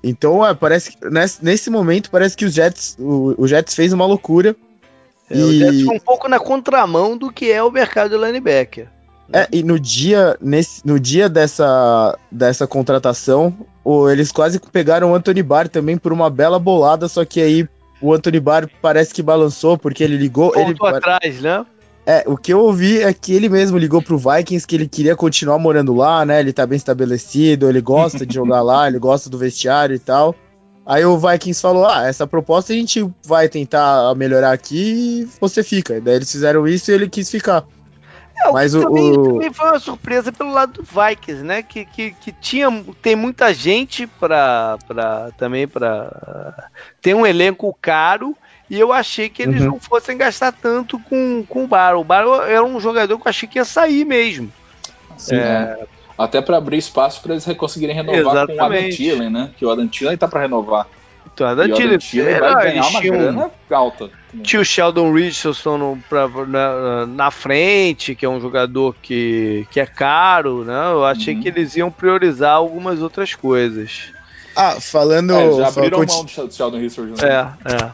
Então, é, parece que nesse, nesse momento parece que os Jets, o, o Jets fez uma loucura. É, e... O Jets foi um pouco na contramão do que é o mercado de linebacker. É, e no dia, nesse, no dia dessa, dessa contratação, o, eles quase pegaram o Anthony Barr também por uma bela bolada, só que aí o Anthony Barr parece que balançou, porque ele ligou. Voltou ele, atrás, né? É, o que eu ouvi é que ele mesmo ligou pro Vikings que ele queria continuar morando lá, né? Ele tá bem estabelecido, ele gosta de jogar lá, ele gosta do vestiário e tal. Aí o Vikings falou: Ah, essa proposta a gente vai tentar melhorar aqui e você fica. Daí eles fizeram isso e ele quis ficar. É, Mas o, também, o... também, foi uma surpresa pelo lado do Vikings, né? Que, que, que tinha, tem muita gente para também para ter um elenco caro e eu achei que eles uhum. não fossem gastar tanto com, com o Bar. O Bar era um jogador que eu achei que ia sair mesmo. Sim, é... é. Até para abrir espaço para eles conseguirem renovar Exatamente. com o Adam Thielen, né? Que o Adam Thielen tá para renovar. Thielen vai ganhar uma grana alta. Tinha o Sheldon Richardson no, pra, na, na, frente, que é um jogador que, que é caro, né? Eu achei uhum. que eles iam priorizar algumas outras coisas. Ah, falando. É, já abriram mão do Sheldon Richardson. Né? É, é.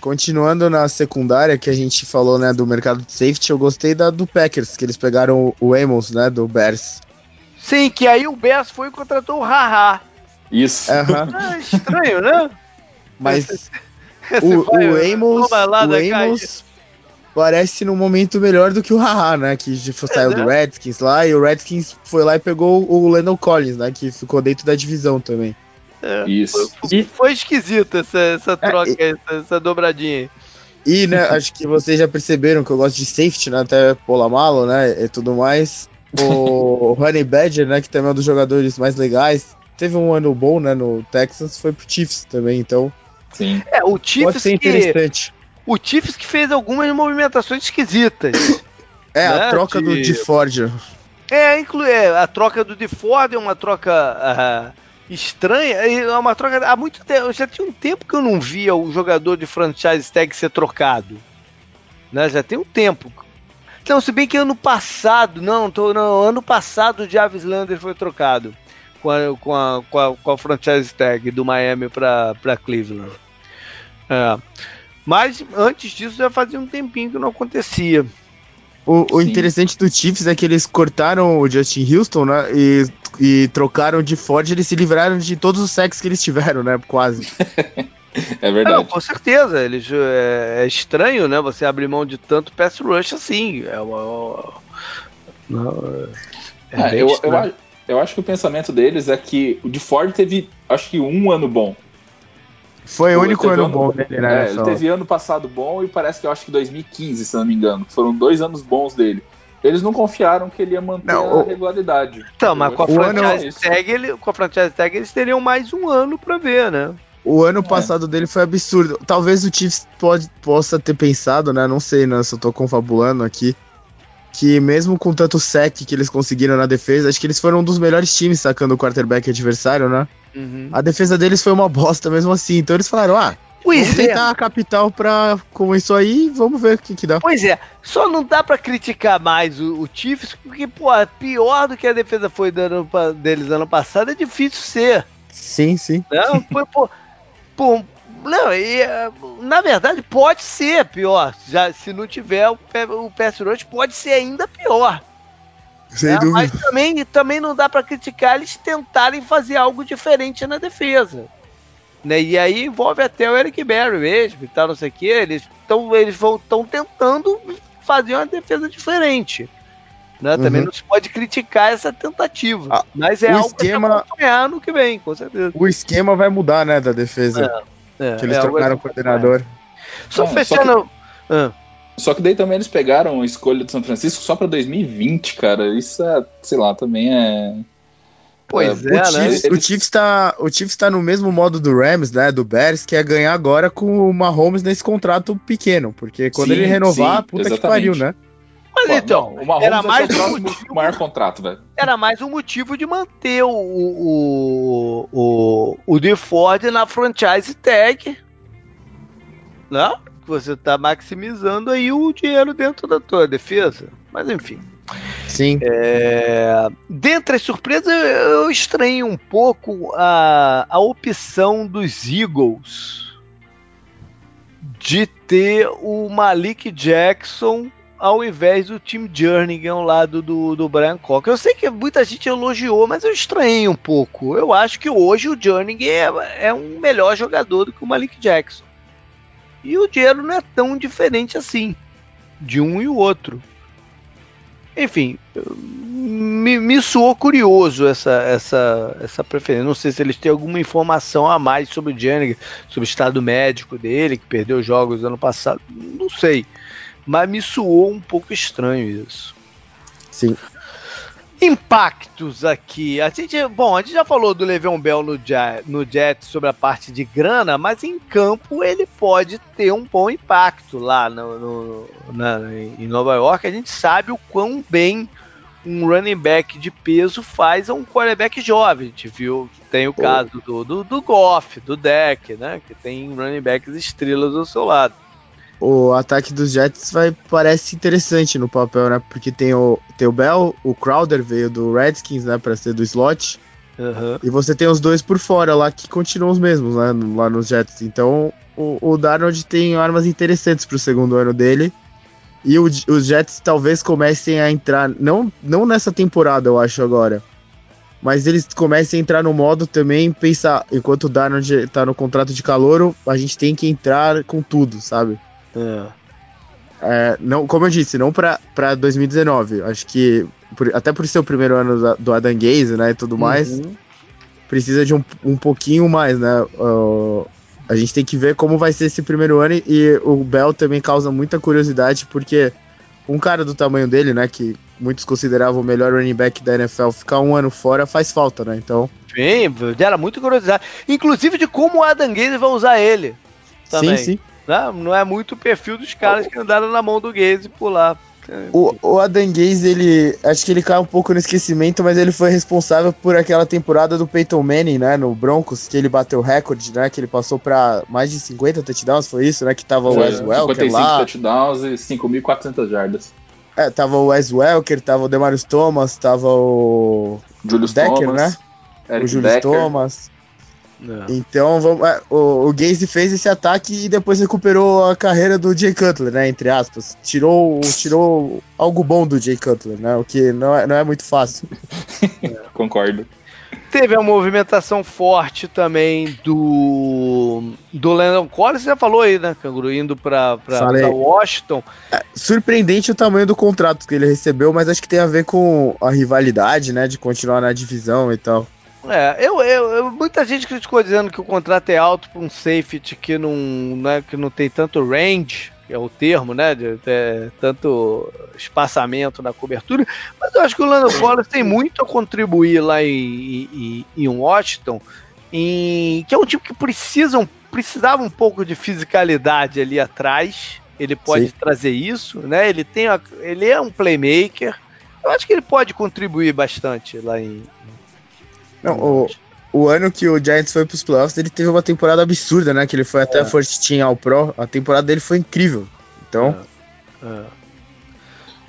Continuando na secundária que a gente falou, né, do mercado de safety, eu gostei da do Packers, que eles pegaram o Amos, né, do Bears. Sim, que aí o Bears foi e contratou o Haha. Isso. Uhum. É estranho, né? Mas o, vai, o Amos, o Amos parece num momento melhor do que o Haha, né? Que saiu é, do né? Redskins lá e o Redskins foi lá e pegou o Landon Collins, né? Que ficou dentro da divisão também. É, Isso. Foi, foi esquisita essa, essa é, troca, é, essa, essa, dobradinha. E, né, acho que vocês já perceberam que eu gosto de safety, né? Até Polamalo, né? E tudo mais. O Honey Badger, né? Que também é um dos jogadores mais legais. Teve um ano bom, né? No Texans, foi pro Chiefs também, então. Sim. É, o Chiefs que, interessante. O Chiefs que fez algumas movimentações esquisitas. É, né? a troca de... do de Ford. É, inclui, é, a troca do de Ford é uma troca uh, estranha, é uma troca há muito tempo, já tinha um tempo que eu não via o jogador de franchise tag ser trocado. Né? Já tem um tempo. Então, se bem que ano passado, não, tô, não ano passado o Javis Lander foi trocado. com a, com a, com a, com a franchise tag do Miami para Cleveland. É. Mas antes disso já fazia um tempinho que não acontecia. O, o interessante do Chiefs é que eles cortaram o Justin Houston, né? E, e trocaram de Ford, eles se livraram de todos os sacks que eles tiveram, né? Quase. é verdade. Não, com certeza. Eles, é, é, estranho, né? Você abrir mão de tanto pass rush assim. É uma. Não, é, é eu, eu, eu acho que o pensamento deles é que o de Ford teve, acho que um ano bom. Foi o único ano, ano, bom dele, né? É, ele teve ano passado bom e parece que eu acho que 2015, se não me engano. Foram dois anos bons dele. Eles não confiaram que ele ia manter não, a regularidade. Então, mas com a, franchise tag, ele, com a franchise tag eles teriam mais um ano pra ver, né? O ano é. passado dele foi absurdo. Talvez o Chiefs pode, possa ter pensado, né? Não sei, né? Se eu tô confabulando aqui. Que mesmo com tanto sec que eles conseguiram na defesa, acho que eles foram um dos melhores times sacando o quarterback adversário, né? Uhum. A defesa deles foi uma bosta mesmo assim. Então eles falaram: ah, pois vamos é. tentar a capital pra, com isso aí vamos ver o que, que dá. Pois é, só não dá pra criticar mais o, o Chiefs, porque, pô, pior do que a defesa foi ano, deles ano passado é difícil ser. Sim, sim. Não, foi, pô, pô, não, e, na verdade pode ser pior. Já, se não tiver o, o pass rush, pode ser ainda pior. Sem é, Mas também, também não dá para criticar eles tentarem fazer algo diferente na defesa. Né? E aí envolve até o Eric Berry mesmo e tal, não sei o que. Eles estão eles tentando fazer uma defesa diferente. Né? Também uhum. não se pode criticar essa tentativa. Ah, mas é algo esquema, que acompanhar no que vem, com certeza. O esquema vai mudar, né, da defesa. É, é, que eles é trocaram o coordenador. Só fechando. Que... Ah. Só que daí também eles pegaram a escolha do São Francisco só pra 2020, cara. Isso é, sei lá, também é. Pois é, é o, né? Chiefs, o, Chiefs tá, o Chiefs tá no mesmo modo do Rams, né? Do Bears, que é ganhar agora com o Mahomes nesse contrato pequeno. Porque quando sim, ele renovar, sim, puta exatamente. que pariu, né? Mas Pô, então, não, era mais um motivo, maior contrato, velho. Era mais um motivo de manter o, o, o, o DeFord na franchise tag. Não? você está maximizando aí o dinheiro dentro da tua defesa. Mas enfim. Sim. É, dentre as surpresas, eu estranho um pouco a, a opção dos Eagles de ter o Malik Jackson ao invés do Tim Jernigan lá do, do, do Brian Cocker. Eu sei que muita gente elogiou, mas eu estranhei um pouco. Eu acho que hoje o Jernigan é, é um melhor jogador do que o Malik Jackson. E o dinheiro não é tão diferente assim de um e o outro. Enfim, me, me soou curioso essa, essa, essa preferência. Não sei se eles têm alguma informação a mais sobre o Jennings, sobre o estado médico dele, que perdeu jogos ano passado. Não sei. Mas me soou um pouco estranho isso. Sim impactos aqui. A gente, bom, a gente já falou do Le'Veon Bell no, no Jet sobre a parte de grana, mas em campo ele pode ter um bom impacto lá no, no na, em Nova York. A gente sabe o quão bem um running back de peso faz a um quarterback jovem. A gente viu, tem o caso do, do, do Goff, do Deck, né? Que tem running backs estrelas ao seu lado o ataque dos Jets vai parece interessante no papel, né? Porque tem o, tem o Bell, o Crowder veio do Redskins, né? Pra ser do slot. Uhum. E você tem os dois por fora lá que continuam os mesmos, né? Lá nos Jets. Então o, o Darnold tem armas interessantes pro segundo ano dele. E o, os Jets talvez comecem a entrar, não, não nessa temporada, eu acho, agora. Mas eles comecem a entrar no modo também, pensar, enquanto o Darnold tá no contrato de calouro, a gente tem que entrar com tudo, sabe? É. É, não, como eu disse, não para 2019. Acho que, por, até por ser o primeiro ano da, do Adam Gaze, né, e tudo uhum. mais, precisa de um, um pouquinho mais, né? Uh, a gente tem que ver como vai ser esse primeiro ano e o Bell também causa muita curiosidade, porque um cara do tamanho dele, né, que muitos consideravam o melhor running back da NFL, ficar um ano fora faz falta, né? Então. Sim, gera muita curiosidade. Inclusive de como o Adam Gaze vai usar ele. Também. Sim, sim. Não, não é muito o perfil dos caras que andaram na mão do Gaze por lá. O, o Adam Gaze, ele. Acho que ele cai um pouco no esquecimento, mas ele foi responsável por aquela temporada do Peyton Manning, né? No Broncos, que ele bateu o recorde, né? Que ele passou pra mais de 50 touchdowns, foi isso, né? Que tava o Wes Welker lá. 55 touchdowns e 5.400 jardas. É, tava o Wes Welker, tava o Demarius Thomas, tava o. Julius Decker, Thomas. né? Eric o Julius Thomas. Não. Então vamos, é, o, o Gaze fez esse ataque e depois recuperou a carreira do Jay Cutler, né? Entre aspas. Tirou, tirou algo bom do Jay Cutler, né? O que não é, não é muito fácil. Concordo. Teve a movimentação forte também do do Landon Collins, você já falou aí, né, Canguru, indo para Washington. É, surpreendente o tamanho do contrato que ele recebeu, mas acho que tem a ver com a rivalidade, né, de continuar na divisão e tal. É, eu, eu, eu muita gente criticou dizendo que o contrato é alto para um safety que não, né, que não tem tanto range, que é o termo, né? De tanto espaçamento na cobertura. Mas eu acho que o Lando Collins tem muito a contribuir lá em, em, em Washington, em, que é um tipo que precisa, precisava um pouco de fisicalidade ali atrás. Ele pode Sim. trazer isso, né? Ele tem, a, ele é um playmaker. Eu acho que ele pode contribuir bastante lá em. Não, o, o ano que o Giants foi pros playoffs, ele teve uma temporada absurda, né? Que ele foi até é. First Team ao Pro. A temporada dele foi incrível. Então. É.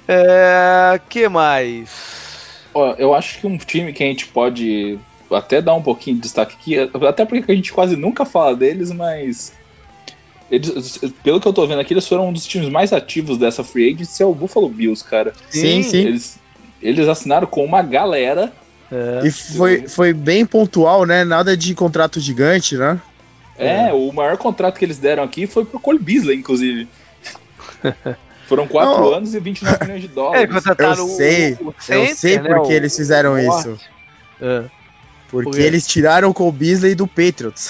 é. é que mais? Ó, eu acho que um time que a gente pode até dar um pouquinho de destaque aqui, até porque a gente quase nunca fala deles, mas. Eles, pelo que eu tô vendo aqui, eles foram um dos times mais ativos dessa free agency, é o Buffalo Bills, cara. Sim, sim. Eles, eles assinaram com uma galera é. E foi, foi bem pontual, né? Nada de contrato gigante, né? É, é. o maior contrato que eles deram aqui foi pro Cole Beasley, inclusive. Foram 4 anos e 29 milhões de dólares. É, eu sei, o, o center, eu sei né, porque eles fizeram isso. É. Porque Por eles tiraram o Cole Beasley do Patriots.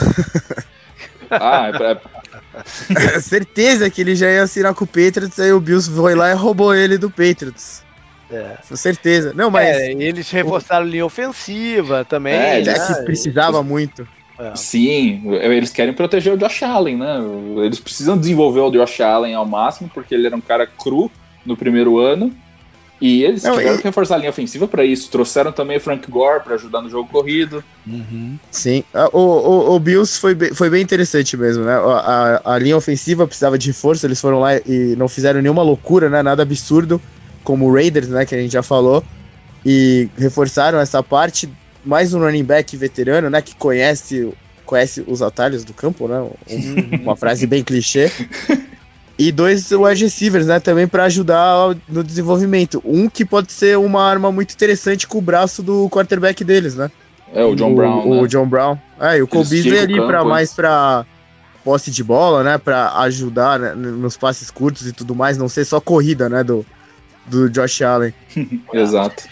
ah, é pra... Certeza que ele já ia assinar com o Patriots, aí o Bills foi lá e roubou ele do Patriots. É. Com certeza. Não, mas. É, eles reforçaram a linha ofensiva também. É, né? que precisava muito. É. Sim, eles querem proteger o Josh Allen, né? Eles precisam desenvolver o Josh Allen ao máximo, porque ele era um cara cru no primeiro ano. E eles Não, tiveram e... que reforçar a linha ofensiva para isso. Trouxeram também o Frank Gore para ajudar no jogo corrido. Uhum. Sim. Ah, o, o, o, Bills foi bem, foi bem interessante mesmo, né? A, a, a linha ofensiva precisava de força, eles foram lá e não fizeram nenhuma loucura, né? Nada absurdo como o Raiders, né, que a gente já falou, e reforçaram essa parte, mais um running back veterano, né, que conhece, conhece os atalhos do campo, né, um, uma frase bem clichê, e dois wide receivers, né, também para ajudar no desenvolvimento. Um que pode ser uma arma muito interessante com o braço do quarterback deles, né. É, o John o, Brown, O né? John Brown. É, e o Cole Beasley ali para mais para posse de bola, né, para ajudar né, nos passes curtos e tudo mais, não ser só corrida, né, do, do Josh Allen. Exato.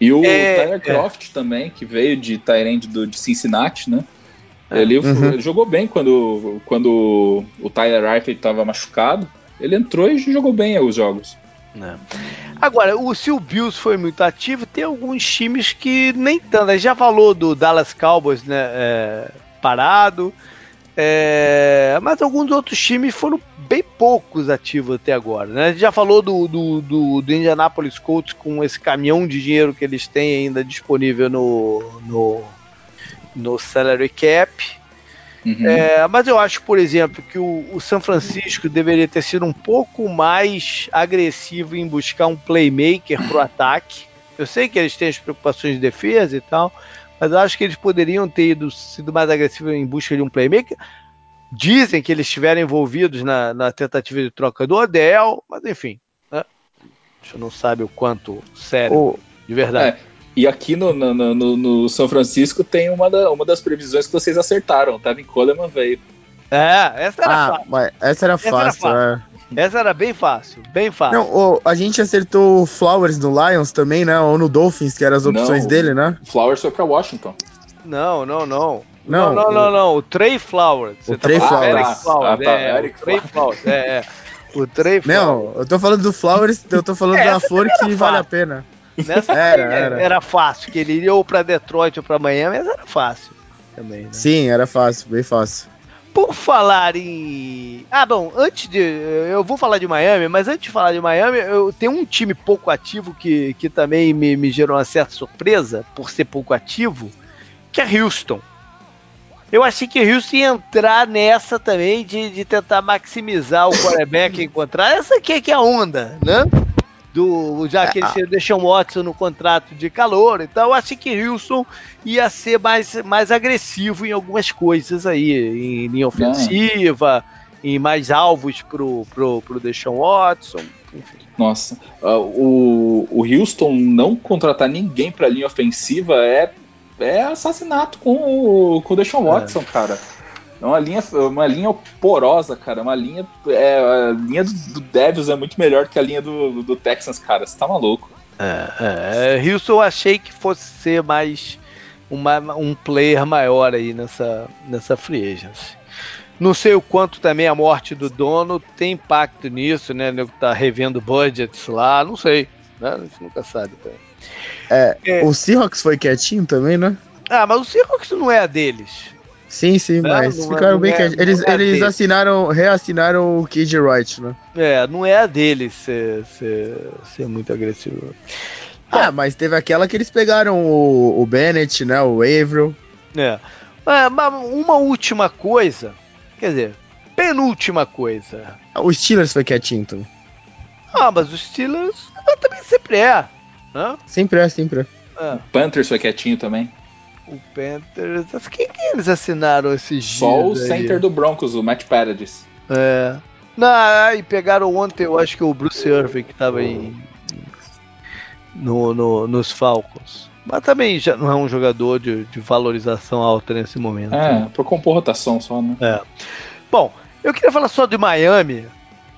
E o é, Tyler é. Croft é. também, que veio de Tyrande do de Cincinnati, né? É. Ele, uhum. ele, jogou bem quando, quando o Tyler Eifert estava machucado. Ele entrou e jogou bem os jogos. É. Agora, o, se o Bills foi muito ativo, tem alguns times que nem tanto. A gente já falou do Dallas Cowboys né, é, parado. É, mas alguns outros times foram bem poucos ativos até agora. Né? A gente já falou do, do, do, do, Indianapolis Colts com esse caminhão de dinheiro que eles têm ainda disponível no, no, no salary cap. Uhum. É, mas eu acho, por exemplo, que o, o São Francisco deveria ter sido um pouco mais agressivo em buscar um playmaker para o ataque. Eu sei que eles têm as preocupações de defesa e tal, mas eu acho que eles poderiam ter ido, sido mais agressivos em busca de um playmaker. Dizem que eles estiveram envolvidos na, na, tentativa de troca do Odell, mas enfim, né? a gente não sabe o quanto sério, oh, de verdade. É, e aqui no, no, no, no, São Francisco tem uma, da, uma das previsões que vocês acertaram. Tava em Coleman veio. É, essa era ah, fácil. essa era essa fácil, era fácil. Essa era bem fácil, bem fácil. Não, oh, a gente acertou o Flowers no Lions também, né? Ou no Dolphins, que eram as opções não, dele, né? Flowers foi pra Washington. Não, não, não. Não, não, não, não, O Trey Flowers. o Trey tá Flowers. Eric Flowers. Ah, tá. É, Eric o Trey Flowers. É, é. O Trey Flowers. Não, eu tô falando do Flowers, eu tô falando é, da flor que fácil. vale a pena. Nessa era, era. era fácil, que ele iria ou pra Detroit ou pra Miami, mas era fácil também, né? Sim, era fácil, bem fácil. Por falar em. Ah, bom, antes de. Eu vou falar de Miami, mas antes de falar de Miami, eu tenho um time pouco ativo que, que também me, me gerou uma certa surpresa por ser pouco ativo, que é Houston. Eu achei que Houston ia entrar nessa também de, de tentar maximizar o quarterback encontrar. Essa aqui é que é a onda, né? Do já que eles é, deixam Watson no contrato de calor, então eu achei que Wilson ia ser mais, mais agressivo em algumas coisas aí, em linha ofensiva, em mais alvos pro, pro, pro Deshaun Watson, enfim. Nossa, uh, o, o Houston não contratar ninguém pra linha ofensiva é, é assassinato com o, com o Deshaun é. Watson, é. cara. É uma linha, uma linha porosa, cara. Uma linha. É, a linha do, do Devils é muito melhor que a linha do, do Texans, cara. Você tá maluco. É, é, Houston eu achei que fosse ser mais uma, um player maior aí nessa, nessa free agency. Não sei o quanto também a morte do dono tem impacto nisso, né? Nego tá revendo budgets lá, não sei. Né? A gente nunca sabe também. É, é, o Seahawks foi quietinho também, né? Ah, mas o Seahawks não é a deles. Sim, sim, não, mas não é- ficaram é, bem quietinhos. Eles, é eles assinaram, reassinaram o Kid Wright, né? É, não é a deles ser, ser, ser muito agressivo. Ah, mas teve aquela que eles pegaram o, o Bennett, né? O Avril. É. Uma última coisa Quer dizer, penúltima coisa. O Steelers foi quietinho também. Ah, mas o Steelers também sempre é. Né? Sempre é, sempre é. é. O Panthers foi quietinho também. O Panthers. Quem que eles assinaram esses dias? Só o center do Broncos, o Matt Paradis. É. Não, e pegaram ontem, eu acho que o Bruce Irving que tava em. No, no, nos Falcons. Mas também já não é um jogador de, de valorização alta nesse momento. É, né? por compor rotação só, né? É. Bom, eu queria falar só de Miami,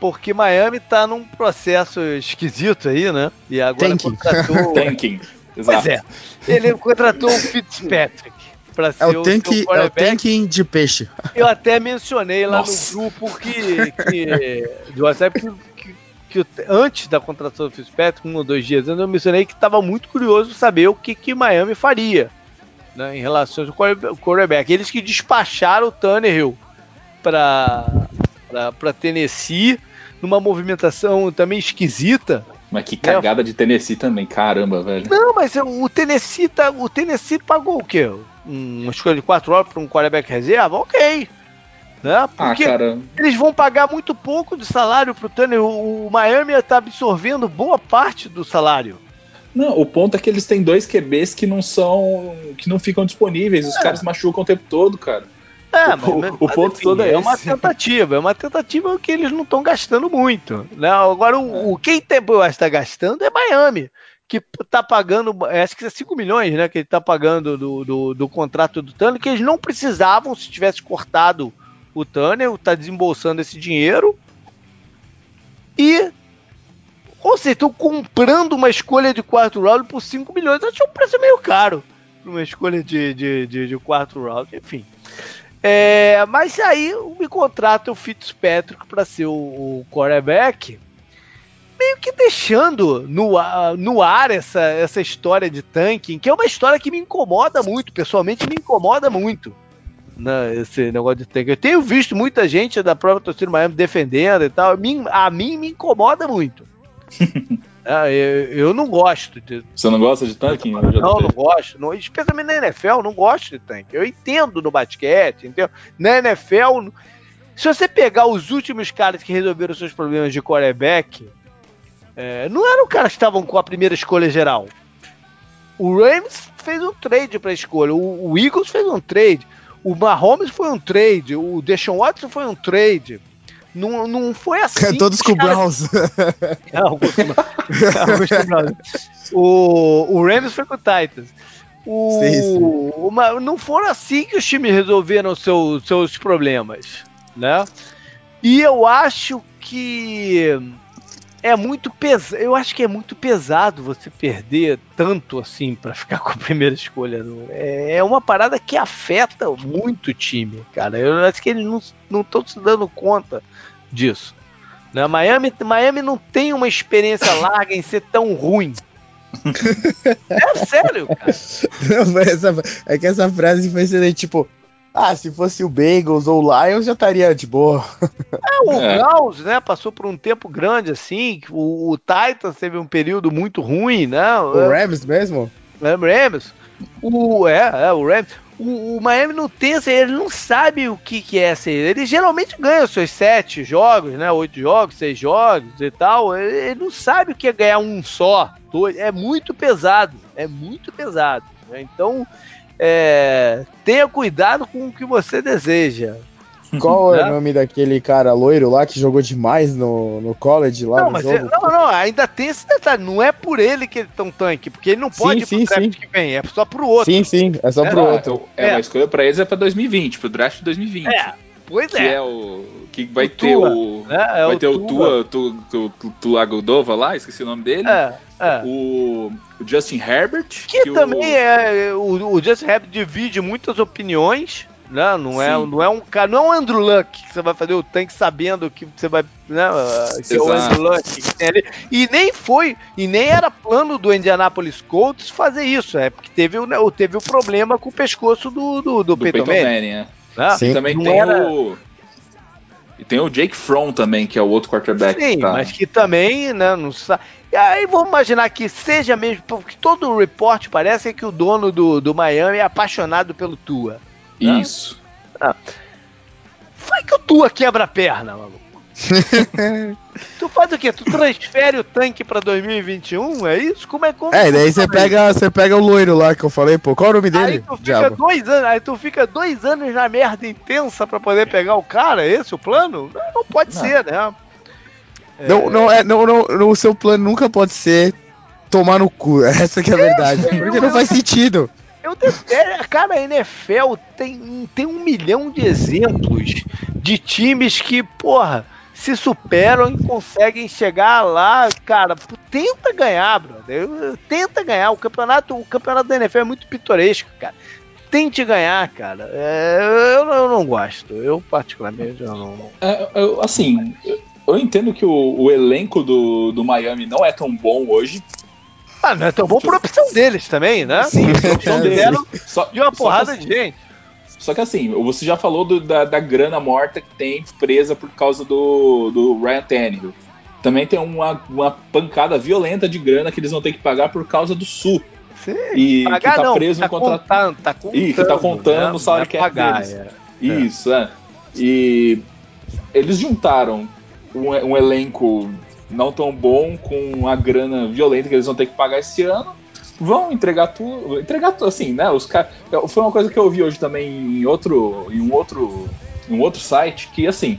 porque Miami tá num processo esquisito aí, né? E agora Tanking. contratou. Tanking. Exato. Pois é. Ele contratou o Fitzpatrick. Pra é ser é o, tanque, é o tanking de peixe. Eu até mencionei lá Nossa. no grupo que, que do WhatsApp que que antes da contratação do Fitzpatrick, um ou dois dias antes, eu mencionei que estava muito curioso saber o que, que Miami faria né, em relação ao quarterback. Eles que despacharam o Tannehill para Tennessee numa movimentação também esquisita. Mas que cagada né? de Tennessee também, caramba, velho. Não, mas o Tennessee, tá, o Tennessee pagou o quê? Uma escolha de 4 horas para um quarterback reserva? Ok. Né? Ah, Porque ah, eles vão pagar muito pouco de salário pro Tanner. O, o Miami está absorvendo boa parte do salário. Não, o ponto é que eles têm dois QBs que não são. que não ficam disponíveis. Os é. caras machucam o tempo todo, cara. É, mas, o, mas, o ponto enfim, todo é, é uma tentativa, é uma tentativa que eles não estão gastando muito. Né? Agora, o, o quem está gastando é Miami, que está pagando, acho que é 5 milhões, né? Que ele está pagando do, do, do, contrato do Tano, que eles não precisavam se tivesse cortado o Tunnel está desembolsando esse dinheiro e. Ou seja, estão comprando uma escolha de quarto round por 5 milhões. Eu achei um preço meio caro uma escolha de, de, de, de quarto round, enfim. É, mas aí me contrata o Fitzpatrick para ser o, o quarterback, meio que deixando no, no ar essa, essa história de tanking, que é uma história que me incomoda muito, pessoalmente me incomoda muito né, esse negócio de tanque. Eu tenho visto muita gente da própria torcida do Miami defendendo e tal. A mim me incomoda muito. é, eu, eu, não gosto de. Você não gosta de tanque? Não, não, não gosto. Não, especialmente na NFL, não gosto de tanque. Eu entendo no basquete, entendeu? Na NFL, se você pegar os últimos caras que resolveram seus problemas de quarterback, é, não eram caras que estavam com a primeira escolha geral. O Rams fez um trade para escolha, o, o Eagles fez um trade. O Mahomes foi um trade, o Deshaun Watson foi um trade. Não, não foi assim. Todos com o Browns. o, o Rams foi com o Titans. O, sim, sim. Uma, não foram assim que os times resolveram seu, seus problemas, né? E eu acho que é muito pesado. Eu acho que é muito pesado você perder tanto assim para ficar com a primeira escolha. É, é uma parada que afeta muito o time, cara. Eu acho que eles não estão se dando conta disso. Né? Miami, Miami não tem uma experiência larga em ser tão ruim. é sério, cara. Não, essa, é que essa frase foi sendo tipo, ah, se fosse o Bengals ou o Lions já estaria de boa. É, o é. Browns, né, passou por um tempo grande assim, o, o Titans teve um período muito ruim, né? O Rams mesmo? É, o Rams. O, é, é, o Rams. o, o, Miami não tem, ele não sabe o que, que é ser. Ele geralmente ganha os seus sete jogos, né? Oito jogos, seis jogos e tal. Ele, ele não sabe o que é ganhar um só. Dois. É muito pesado. É muito pesado. Né? Então, é, tenha cuidado com o que você deseja. Qual é o nome daquele cara loiro lá que jogou demais no, no college lá não, no mas jogo? É, não, não, ainda tem esse detalhe. Não é por ele que ele tá um tanque, porque ele não pode sim, ir pro sim, draft sim. que vem, é só pro outro. Sim, sim, é só é, pro outro. É, é, uma escolha pra eles é pra 2020, pro draft de 2020. É, pois que é. é o que vai O ter Tua, o né? É vai o ter o Tua. Tua, tu, tu, tu, Tulagodova lá, esqueci o nome dele. É, é. O, o Justin Herbert, Que, o- também é. O, o Justin Herbert divide muitas opiniões. Né? Não, é, não é um cara, não é um Andrew Luck que você vai fazer o tanque sabendo que você vai. Né, que é o. Andrew Luck que tem ali. E nem foi, e nem era plano do Indianapolis Colts fazer isso. É porque teve, o- né, o- teve o problema com o pescoço do, do, do, do Peyton Peyton Manning. Manning, né? né? Sim. E também Não tem era- o e tem o Jake Fromm também, que é o outro quarterback. Sim, que tá- mas que também, né, não sabe. E aí vamos imaginar que seja mesmo, porque todo o report parece que o dono do, do Miami é apaixonado pelo Tua. Isso. Foi que o Tua quebra a perna, maluco. tu faz o quê? Tu transfere o tanque pra 2021? É isso? Como é como? É, e daí você é pega, você pega o loiro lá que eu falei, pô. Qual é o nome isso? Aí dele? tu fica Diabo. dois anos, aí tu fica dois anos na merda intensa pra poder pegar o cara. Esse é o plano? Não, não pode Não. ser, né? Não, não, é, não, não, não, o seu plano nunca pode ser tomar no cu. Essa que é a verdade. Porque não faz sentido. Eu detesto, cara, a NFL tem, tem um milhão de exemplos de times que, porra, se superam e conseguem chegar lá, cara, tenta ganhar, brother. Tenta ganhar. O campeonato, o campeonato da NFL é muito pitoresco, cara. Tente ganhar, cara. É, eu, eu não gosto. Eu, particularmente, eu não. É, eu- assim, eu- eu entendo que o, o elenco do, do Miami não é tão bom hoje. Ah, não é tão bom por opção deles também, né? Sim, por opção É, deles. Só, de uma só porrada que, de gente. Só que assim, você já falou do- da, da grana morta que tem presa por causa do, do Ryan Tannehill. Também tem uma, uma pancada violenta de grana que eles vão ter que pagar por causa do Sul. Sim. E que Pagar tá não, preso tá em contrato. contando, tá contando. Ih, que tá contando né? o salary Não é cap pagar, deles. é. Isso, é. E eles juntaram um, um elenco não tão bom com a grana violenta que eles vão ter que pagar esse ano. Vão entregar tudo. Entregar tudo, assim, né? Os caras. Foi uma coisa que eu ouvi hoje também em outro. em um outro. em um outro site, que assim,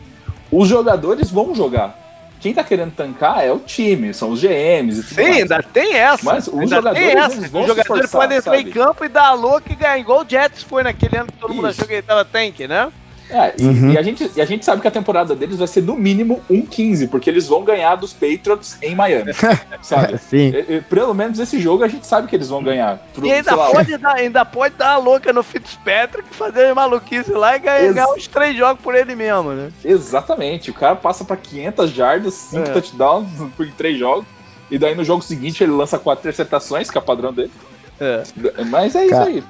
os jogadores vão jogar. Quem tá querendo tancar é o time, são os GMs e tudo Sim, mais. ainda tem essa. Mas os ainda jogadores, tem essa. vão Os jogadores podem entrar em campo e dar a louca e ganhar, igual o Jets foi naquele ano que todo mundo Isso. achou que ele tava tanque, né? É, e, Uhum. e a gente, e a gente sabe que a temporada deles vai ser no mínimo 1-15, porque eles vão ganhar dos Patriots em Miami. sabe? Sim. E- e, pelo menos esse jogo a gente sabe que eles vão ganhar. Pro, E ainda pode, dar, ainda pode dar a louca no Fitzpatrick, fazer maluquice lá e ganhar, Ex- ganhar uns três jogos por ele mesmo, né? Exatamente. O cara passa pra 500 jardas, 5 É. touchdowns por 3 jogos. E daí no jogo seguinte ele lança 4 interceptações, que é o padrão dele. É. Mas é isso aí.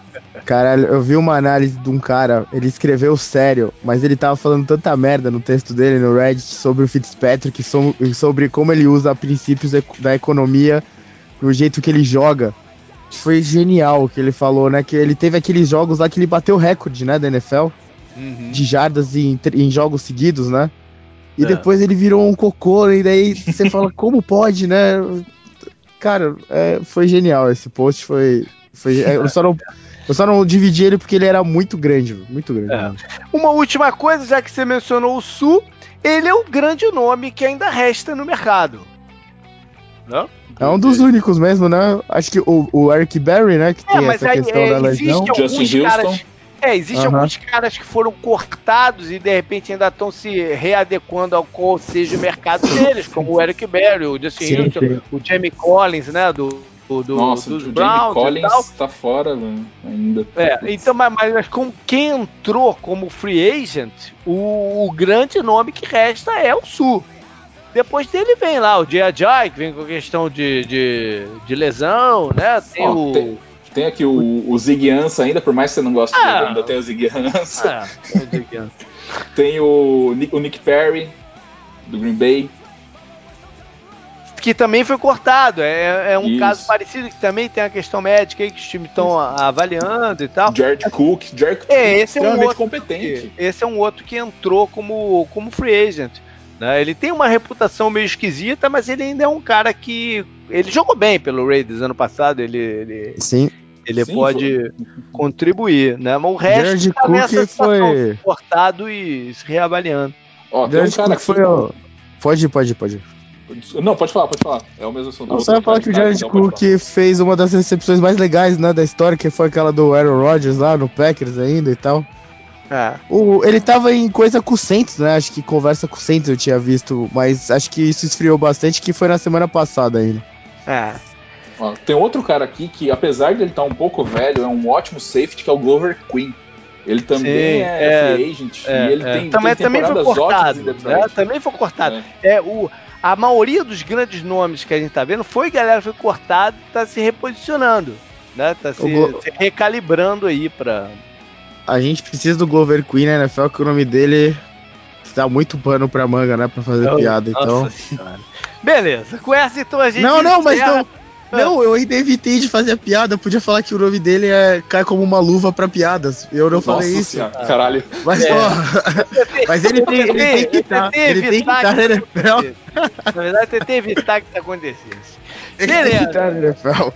Caralho, eu vi uma análise de um cara, ele escreveu sério, mas ele tava falando tanta merda no texto dele no Reddit sobre o Fitzpatrick, so- sobre como ele usa princípios da economia no jeito que ele joga. Foi genial o que ele falou, né? Que ele teve aqueles jogos lá que ele bateu o recorde, né, da NFL, de jardas em, em jogos seguidos, né? E É. depois ele virou um cocô, e daí você fala, como pode, né? Cara, é, foi genial esse post, foi. foi é, eu, só não, eu só não dividi ele porque ele era muito grande, muito grande. É. Uma última coisa, já que você mencionou o Sul, ele é o grande nome que ainda resta no mercado. Não? É um dos únicos mesmo, né? Acho que o, o Eric Berry, né? Que É, tem mas essa aí questão é, da lesão. existe Justin alguns Houston. caras. É, existem Aham. alguns caras que foram cortados e de repente ainda estão se readequando ao qual seja o mercado deles, como o Eric Berry, o Justin Sim, Houston, sim. o Jamie Collins, né? Do, do, do- Nossa, dos o Browns Jamie e tal. Collins tá fora mano, ainda. É, então, mas, mas como quem entrou como free agent, o, o grande nome que resta é o Sul. Depois dele vem lá o Jai que vem com questão de, de, de lesão, né? Tem Ó, o. tem- Tem aqui o, o Zig Ansah ainda, por mais que você não goste Ah. dele, ainda tem o Zig Ansah. Ah, o Ansah. Tem o, Nick- o Nick Perry, do Green Bay. que também foi cortado. É, é um Isso. caso parecido que também tem a questão médica aí que os times estão avaliando e tal. Jared Cook, Jared Cook é, esse é um outro competente. Esse é um outro que entrou como, como free agent. Né? Ele tem uma reputação meio esquisita, mas ele ainda é um cara que. Ele jogou bem pelo Raiders ano passado. Ele, ele, Sim. Ele Sim, pode foi. contribuir, né? Mas o resto Jared tá nessa foi cortado e se reavaliando. Ó, tem um cara que foi. Pode ir, pode ir, pode ir. Não, pode falar, pode falar. É o mesmo assunto. Você vai falar que o Jared Cook fez uma das recepções mais legais né, da história, que foi aquela do Aaron Rodgers lá no Packers ainda e tal. É. O, ele tava em coisa com o Saints, né? Acho que conversa com o Saints eu tinha visto, mas acho que isso esfriou bastante, que foi na semana passada ainda. É. Ó, tem outro cara aqui que, apesar de ele estar tá um pouco velho, é um ótimo safety, que é o Glover Queen. Ele também Sim, é, é, free agent é, e ele é. tem, também, tem também foi cortado, né? Também foi cortado. É. é. o, a maioria dos grandes nomes que a gente tá vendo foi galera foi cortado, tá se reposicionando, né? Tá se, se recalibrando aí para a gente precisa do Glover Queen na NFL, que o nome dele dá muito pano pra manga, né? Pra fazer oh, piada, então. Beleza, com essa então a gente. Não, não, mas não. Não, eu ainda evitei de fazer a piada. Eu podia falar que o nome dele é cai como uma luva pra piadas. Eu não Nossa falei isso. Caralho. Mas, é. ó, mas ele, tem, ele tem que estar. Ele tem que estar na NFL. Na verdade, tentei evitar que isso acontecesse. Beleza.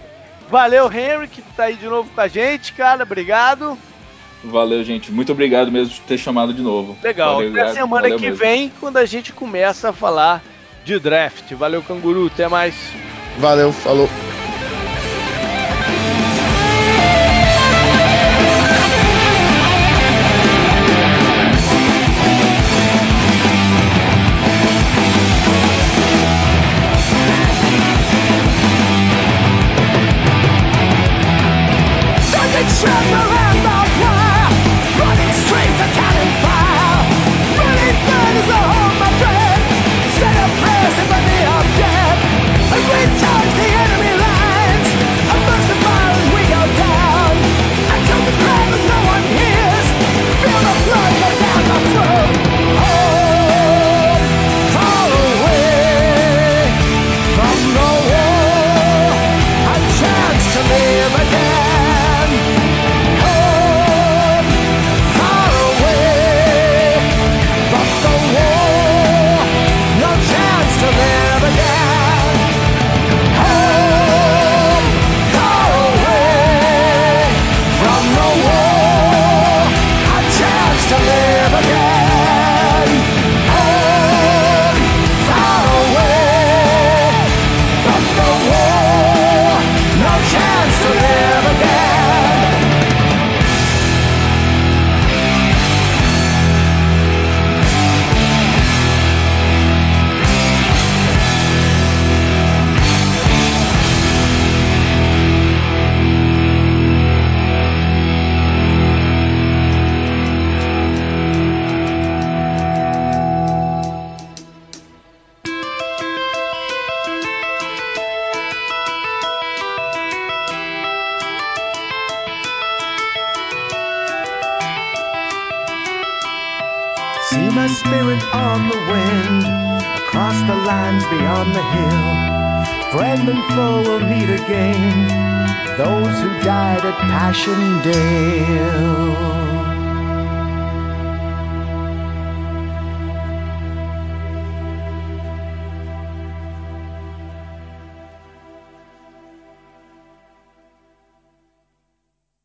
Valeu, Henry, que tá aí de novo com a gente, cara. Obrigado. Valeu, gente. Muito obrigado mesmo por ter chamado de novo. Legal. Valeu, Até semana Valeu que mesmo. vem, quando a gente começa a falar de draft. Valeu, canguru. Até mais. Valeu, falou.